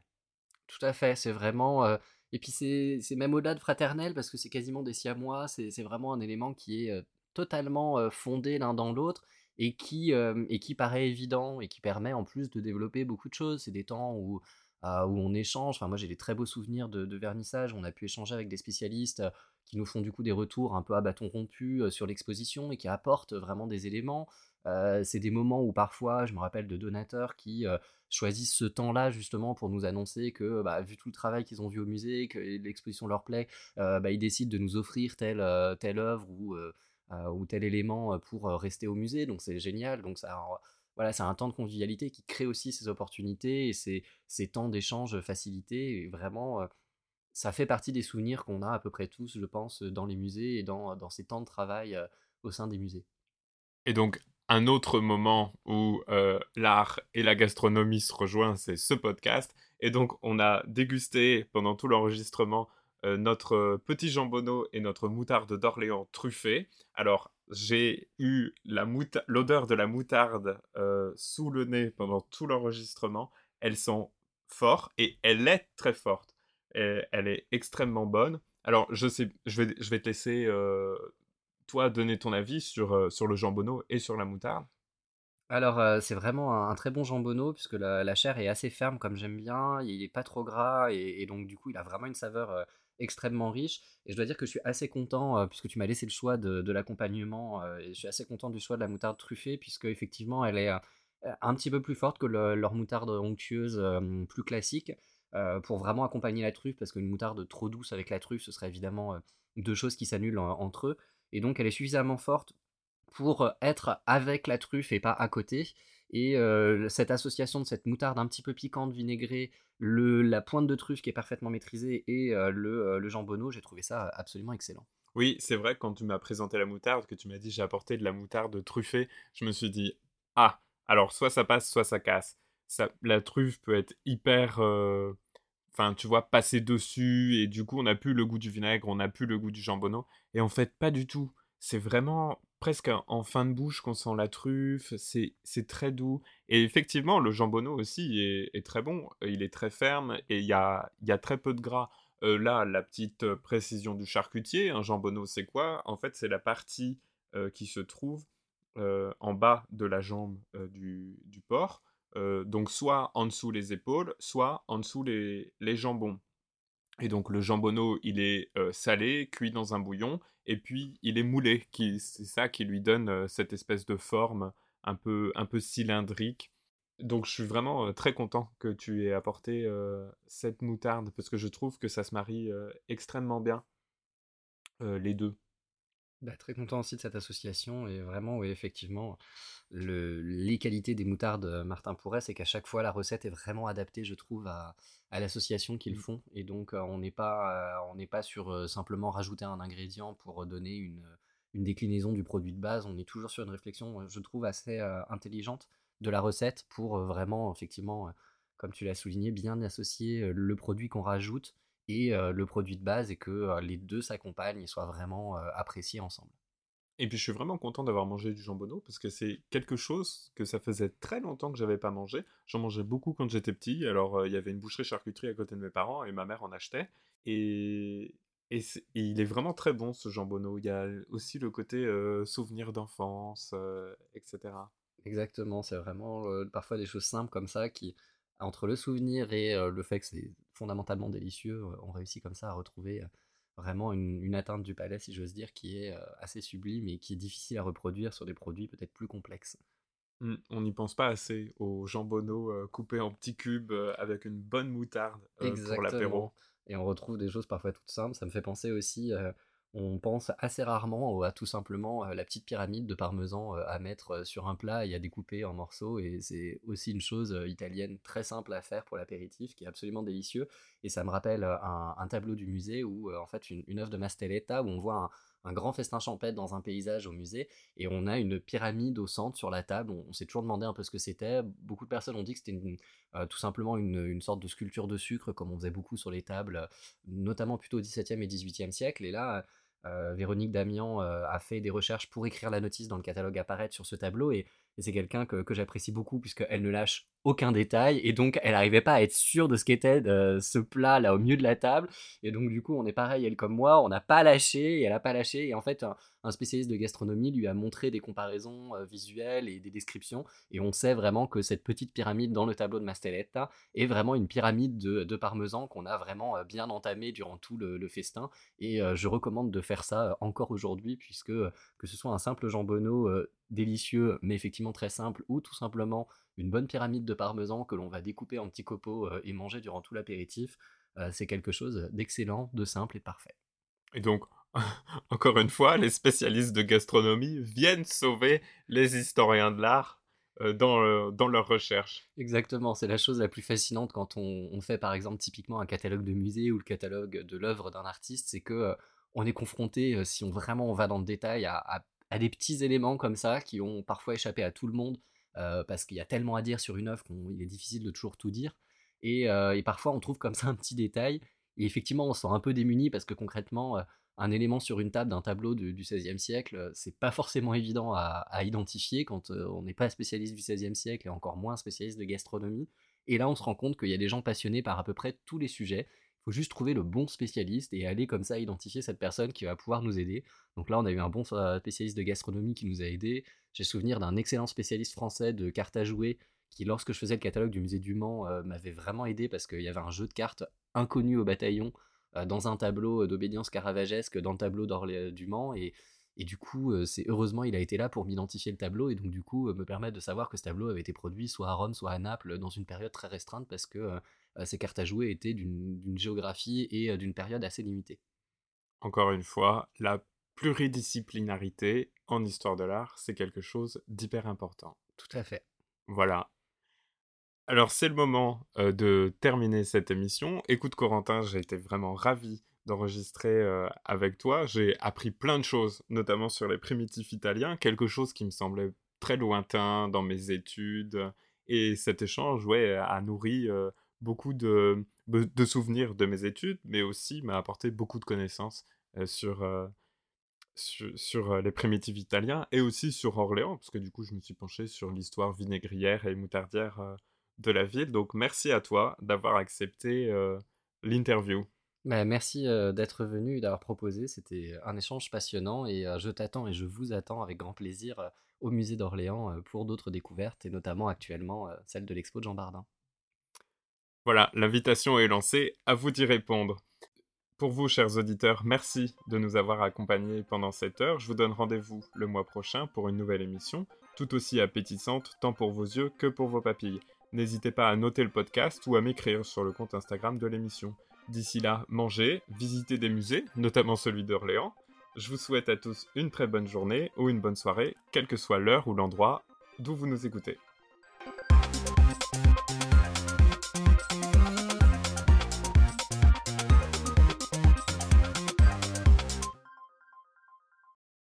Tout à fait, c'est vraiment. Et puis c'est même au-delà de fraternel parce que c'est quasiment des siamois, c'est vraiment un élément qui est totalement fondé l'un dans l'autre et qui, et qui paraît évident et qui permet en plus de développer beaucoup de choses. C'est des temps où, euh, où on échange. Enfin, moi j'ai des très beaux souvenirs de, de vernissage. On a pu échanger avec des spécialistes qui nous font du coup des retours un peu à bâton rompu sur l'exposition et qui apportent vraiment des éléments. C'est des moments où parfois, je me rappelle de donateurs qui choisissent ce temps-là justement pour nous annoncer que, bah, vu tout le travail qu'ils ont vu au musée, que l'exposition leur plaît, bah, ils décident de nous offrir telle, telle œuvre ou, ou tel élément pour rester au musée. Donc c'est génial. Donc ça, voilà, c'est un temps de convivialité qui crée aussi ces opportunités et ces, ces temps d'échange facilités. Et vraiment, ça fait partie des souvenirs qu'on a à peu près tous, je pense, dans les musées et dans, dans ces temps de travail au sein des musées. Et donc, un autre moment où euh, l'art et la gastronomie se rejoignent, c'est ce podcast. Et donc, on a dégusté pendant tout l'enregistrement euh, notre petit jambonneau et notre moutarde d'Orléans truffée. Alors, j'ai eu l'odeur de la moutarde euh, sous le nez pendant tout l'enregistrement. Elles sont fortes et elle est très forte. elle est extrêmement bonne. Alors, je, sais, je, vais, te laisser, euh, toi, donner ton avis sur, sur le jambonneau et sur la moutarde? Alors, euh, c'est vraiment un, très bon jambonneau, puisque la, chair est assez ferme, comme j'aime bien. Il n'est pas trop gras, et, donc, du coup, il a vraiment une saveur euh, extrêmement riche. Et je dois dire que je suis assez content, euh, puisque tu m'as laissé le choix de, l'accompagnement, et je suis assez content du choix de la moutarde truffée, puisque, effectivement, elle est un petit peu plus forte que leur moutarde onctueuse plus classique, pour vraiment accompagner la truffe, parce qu'une moutarde trop douce avec la truffe, ce serait évidemment deux choses qui s'annulent entre eux. Et donc, elle est suffisamment forte pour être avec la truffe et pas à côté. Et cette association de cette moutarde un petit peu piquante, vinaigrée, la pointe de truffe qui est parfaitement maîtrisée et le, le jambonneau, j'ai trouvé ça absolument excellent. Oui, c'est vrai, quand tu m'as présenté la moutarde, que tu m'as dit j'ai apporté de la moutarde truffée, je me suis dit, ah, alors soit ça passe, soit ça casse. Ça, la truffe peut être hyper... Enfin, tu vois, passer dessus, et du coup, on n'a plus le goût du vinaigre, on n'a plus le goût du jambonneau. Et en fait, pas du tout. C'est vraiment presque en fin de bouche qu'on sent la truffe, c'est très doux. Et effectivement, le jambonneau aussi est, très bon, il est très ferme et il y a, y a, très peu de gras. Euh, là, la petite euh, précision du charcutier, un jambonneau c'est quoi? En fait, c'est la partie euh, qui se trouve en bas de la jambe du, du, porc, donc soit en dessous les épaules, soit en dessous les, les jambons. Et donc le jambonneau, il est salé, cuit dans un bouillon, et puis il est moulé. C'est ça qui lui donne cette espèce de forme un peu, un peu cylindrique. Donc je suis vraiment très content que tu aies apporté cette moutarde, parce que je trouve que ça se marie extrêmement bien, les deux. Bah, très content aussi de cette association et vraiment, oui, effectivement, le, les qualités des moutardes euh, Martin Pourret, c'est qu'à chaque fois la recette est vraiment adaptée, je trouve, à, à l'association qu'ils mmh. font et donc euh, on n'est pas, euh, on n'est pas sur simplement rajouter un ingrédient pour donner une, une, déclinaison du produit de base, on est toujours sur une réflexion, je trouve, assez intelligente de la recette pour vraiment, effectivement, comme tu l'as souligné, bien associer le produit qu'on rajoute et le produit de base et que les deux s'accompagnent et soient vraiment appréciés ensemble. Et puis je suis vraiment content d'avoir mangé du jambonneau parce que c'est quelque chose que ça faisait très longtemps que j'avais pas mangé. J'en mangeais beaucoup quand j'étais petit. Alors il y avait une boucherie charcuterie à côté de mes parents et ma mère en achetait. Et, et, il est vraiment très bon ce jambonneau. Il y a aussi le côté souvenir d'enfance, etc. Exactement, c'est vraiment parfois des choses simples comme ça qui, entre le souvenir et le fait que c'est fondamentalement délicieux, on réussit comme ça à retrouver vraiment une, atteinte du palais, si j'ose dire, qui est assez sublime et qui est difficile à reproduire sur des produits peut-être plus complexes. Mmh, on n'y pense pas assez au jambonneau coupé en petits cubes avec une bonne moutarde pour l'apéro. Et on retrouve des choses parfois toutes simples. Ça me fait penser aussi on pense assez rarement à tout simplement la petite pyramide de parmesan à mettre sur un plat et à découper en morceaux. Et c'est aussi une chose italienne très simple à faire pour l'apéritif, qui est absolument délicieux. Et ça me rappelle un, tableau du musée où, en fait, une, œuvre de Mastelletta où on voit un, grand festin champêtre dans un paysage au musée et on a une pyramide au centre sur la table. On, s'est toujours demandé un peu ce que c'était. Beaucoup de personnes ont dit que c'était euh, tout simplement une, sorte de sculpture de sucre comme on faisait beaucoup sur les tables, notamment plutôt au XVIIe et XVIIIe siècle. Et là, euh, Véronique Damian euh, a fait des recherches pour écrire la notice dans le catalogue apparaître sur ce tableau et, c'est quelqu'un que, j'apprécie beaucoup puisqu'elle ne lâche aucun détail et donc elle n'arrivait pas à être sûre de ce qu'était ce plat là au milieu de la table et donc du coup on est pareil elle comme moi on n'a pas lâché elle n'a pas lâché et en fait un spécialiste de gastronomie lui a montré des comparaisons euh, visuelles et des descriptions, et on sait vraiment que cette petite pyramide dans le tableau de Mastelletta est vraiment une pyramide de, parmesan qu'on a vraiment euh, bien entamée durant tout le, festin, et euh, je recommande de faire ça encore aujourd'hui, puisque que ce soit un simple jambonneau délicieux, mais effectivement très simple, ou tout simplement une bonne pyramide de parmesan que l'on va découper en petits copeaux et manger durant tout l'apéritif, c'est quelque chose d'excellent, de simple et de parfait. Et donc, encore une fois, les spécialistes de gastronomie viennent sauver les historiens de l'art euh, dans, dans leurs recherches. Exactement, c'est la chose la plus fascinante quand on, fait par exemple typiquement un catalogue de musée ou le catalogue de l'œuvre d'un artiste, c'est que euh, on est confronté, euh, si on vraiment on va dans le détail, à, des petits éléments comme ça qui ont parfois échappé à tout le monde parce qu'il y a tellement à dire sur une œuvre qu'il est difficile de toujours tout dire. Et, et parfois on trouve comme ça un petit détail Et effectivement, on se sent un peu démuni parce que concrètement, un élément sur une table d'un tableau du, XVIe siècle, c'est pas forcément évident à, à identifier quand on n'est pas spécialiste du XVIe siècle et encore moins spécialiste de gastronomie. Et là, on se rend compte qu'il y a des gens passionnés par à peu près tous les sujets. Il faut juste trouver le bon spécialiste et aller comme ça identifier cette personne qui va pouvoir nous aider. Donc là, on a eu un bon spécialiste de gastronomie qui nous a aidés. J'ai souvenir d'un excellent spécialiste français de cartes à jouer qui, lorsque je faisais le catalogue du musée du Mans, euh, m'avait vraiment aidé parce qu'il y avait un jeu de cartes inconnu au bataillon euh, dans un tableau d'obédience caravagesque dans le tableau du Mans. Et et du coup, euh, c'est heureusement, il a été là pour m'identifier le tableau et donc du coup, euh, me permettre de savoir que ce tableau avait été produit soit à Rome, soit à Naples dans une période très restreinte parce que euh, ces cartes à jouer étaient d'une géographie et d'une période assez limitée. Encore une fois, la pluridisciplinarité en histoire de l'art, c'est quelque chose d'hyper important. Tout à fait. Voilà. Alors c'est le moment de terminer cette émission. Écoute Corentin, j'ai été vraiment ravi d'enregistrer euh, avec toi. J'ai appris plein de choses, notamment sur les primitifs italiens, quelque chose qui me semblait très lointain dans mes études. Et cet échange, ouais, a nourri euh, beaucoup de, de, souvenirs de mes études, mais aussi m'a apporté beaucoup de connaissances euh, sur, sur, sur, les primitifs italiens et aussi sur Orléans, parce que du coup, je me suis penché sur l'histoire vinaigrière et moutardière de la ville. Donc, merci à toi d'avoir accepté l'interview. Bah, merci d'être venu et d'avoir proposé. C'était un échange passionnant et je t'attends et je vous attends avec grand plaisir au musée d'Orléans pour d'autres découvertes et notamment actuellement celle de l'expo de Jean Bardin. Voilà, l'invitation est lancée, à vous d'y répondre. Pour vous, chers auditeurs, merci de nous avoir accompagnés pendant cette heure. Je vous donne rendez-vous le mois prochain pour une nouvelle émission, tout aussi appétissante tant pour vos yeux que pour vos papilles. N'hésitez pas à noter le podcast ou à m'écrire sur le compte Instagram de l'émission. D'ici là, mangez, visitez des musées, notamment celui d'Orléans. Je vous souhaite à tous une très bonne journée ou une bonne soirée, quelle que soit l'heure ou l'endroit d'où vous nous écoutez.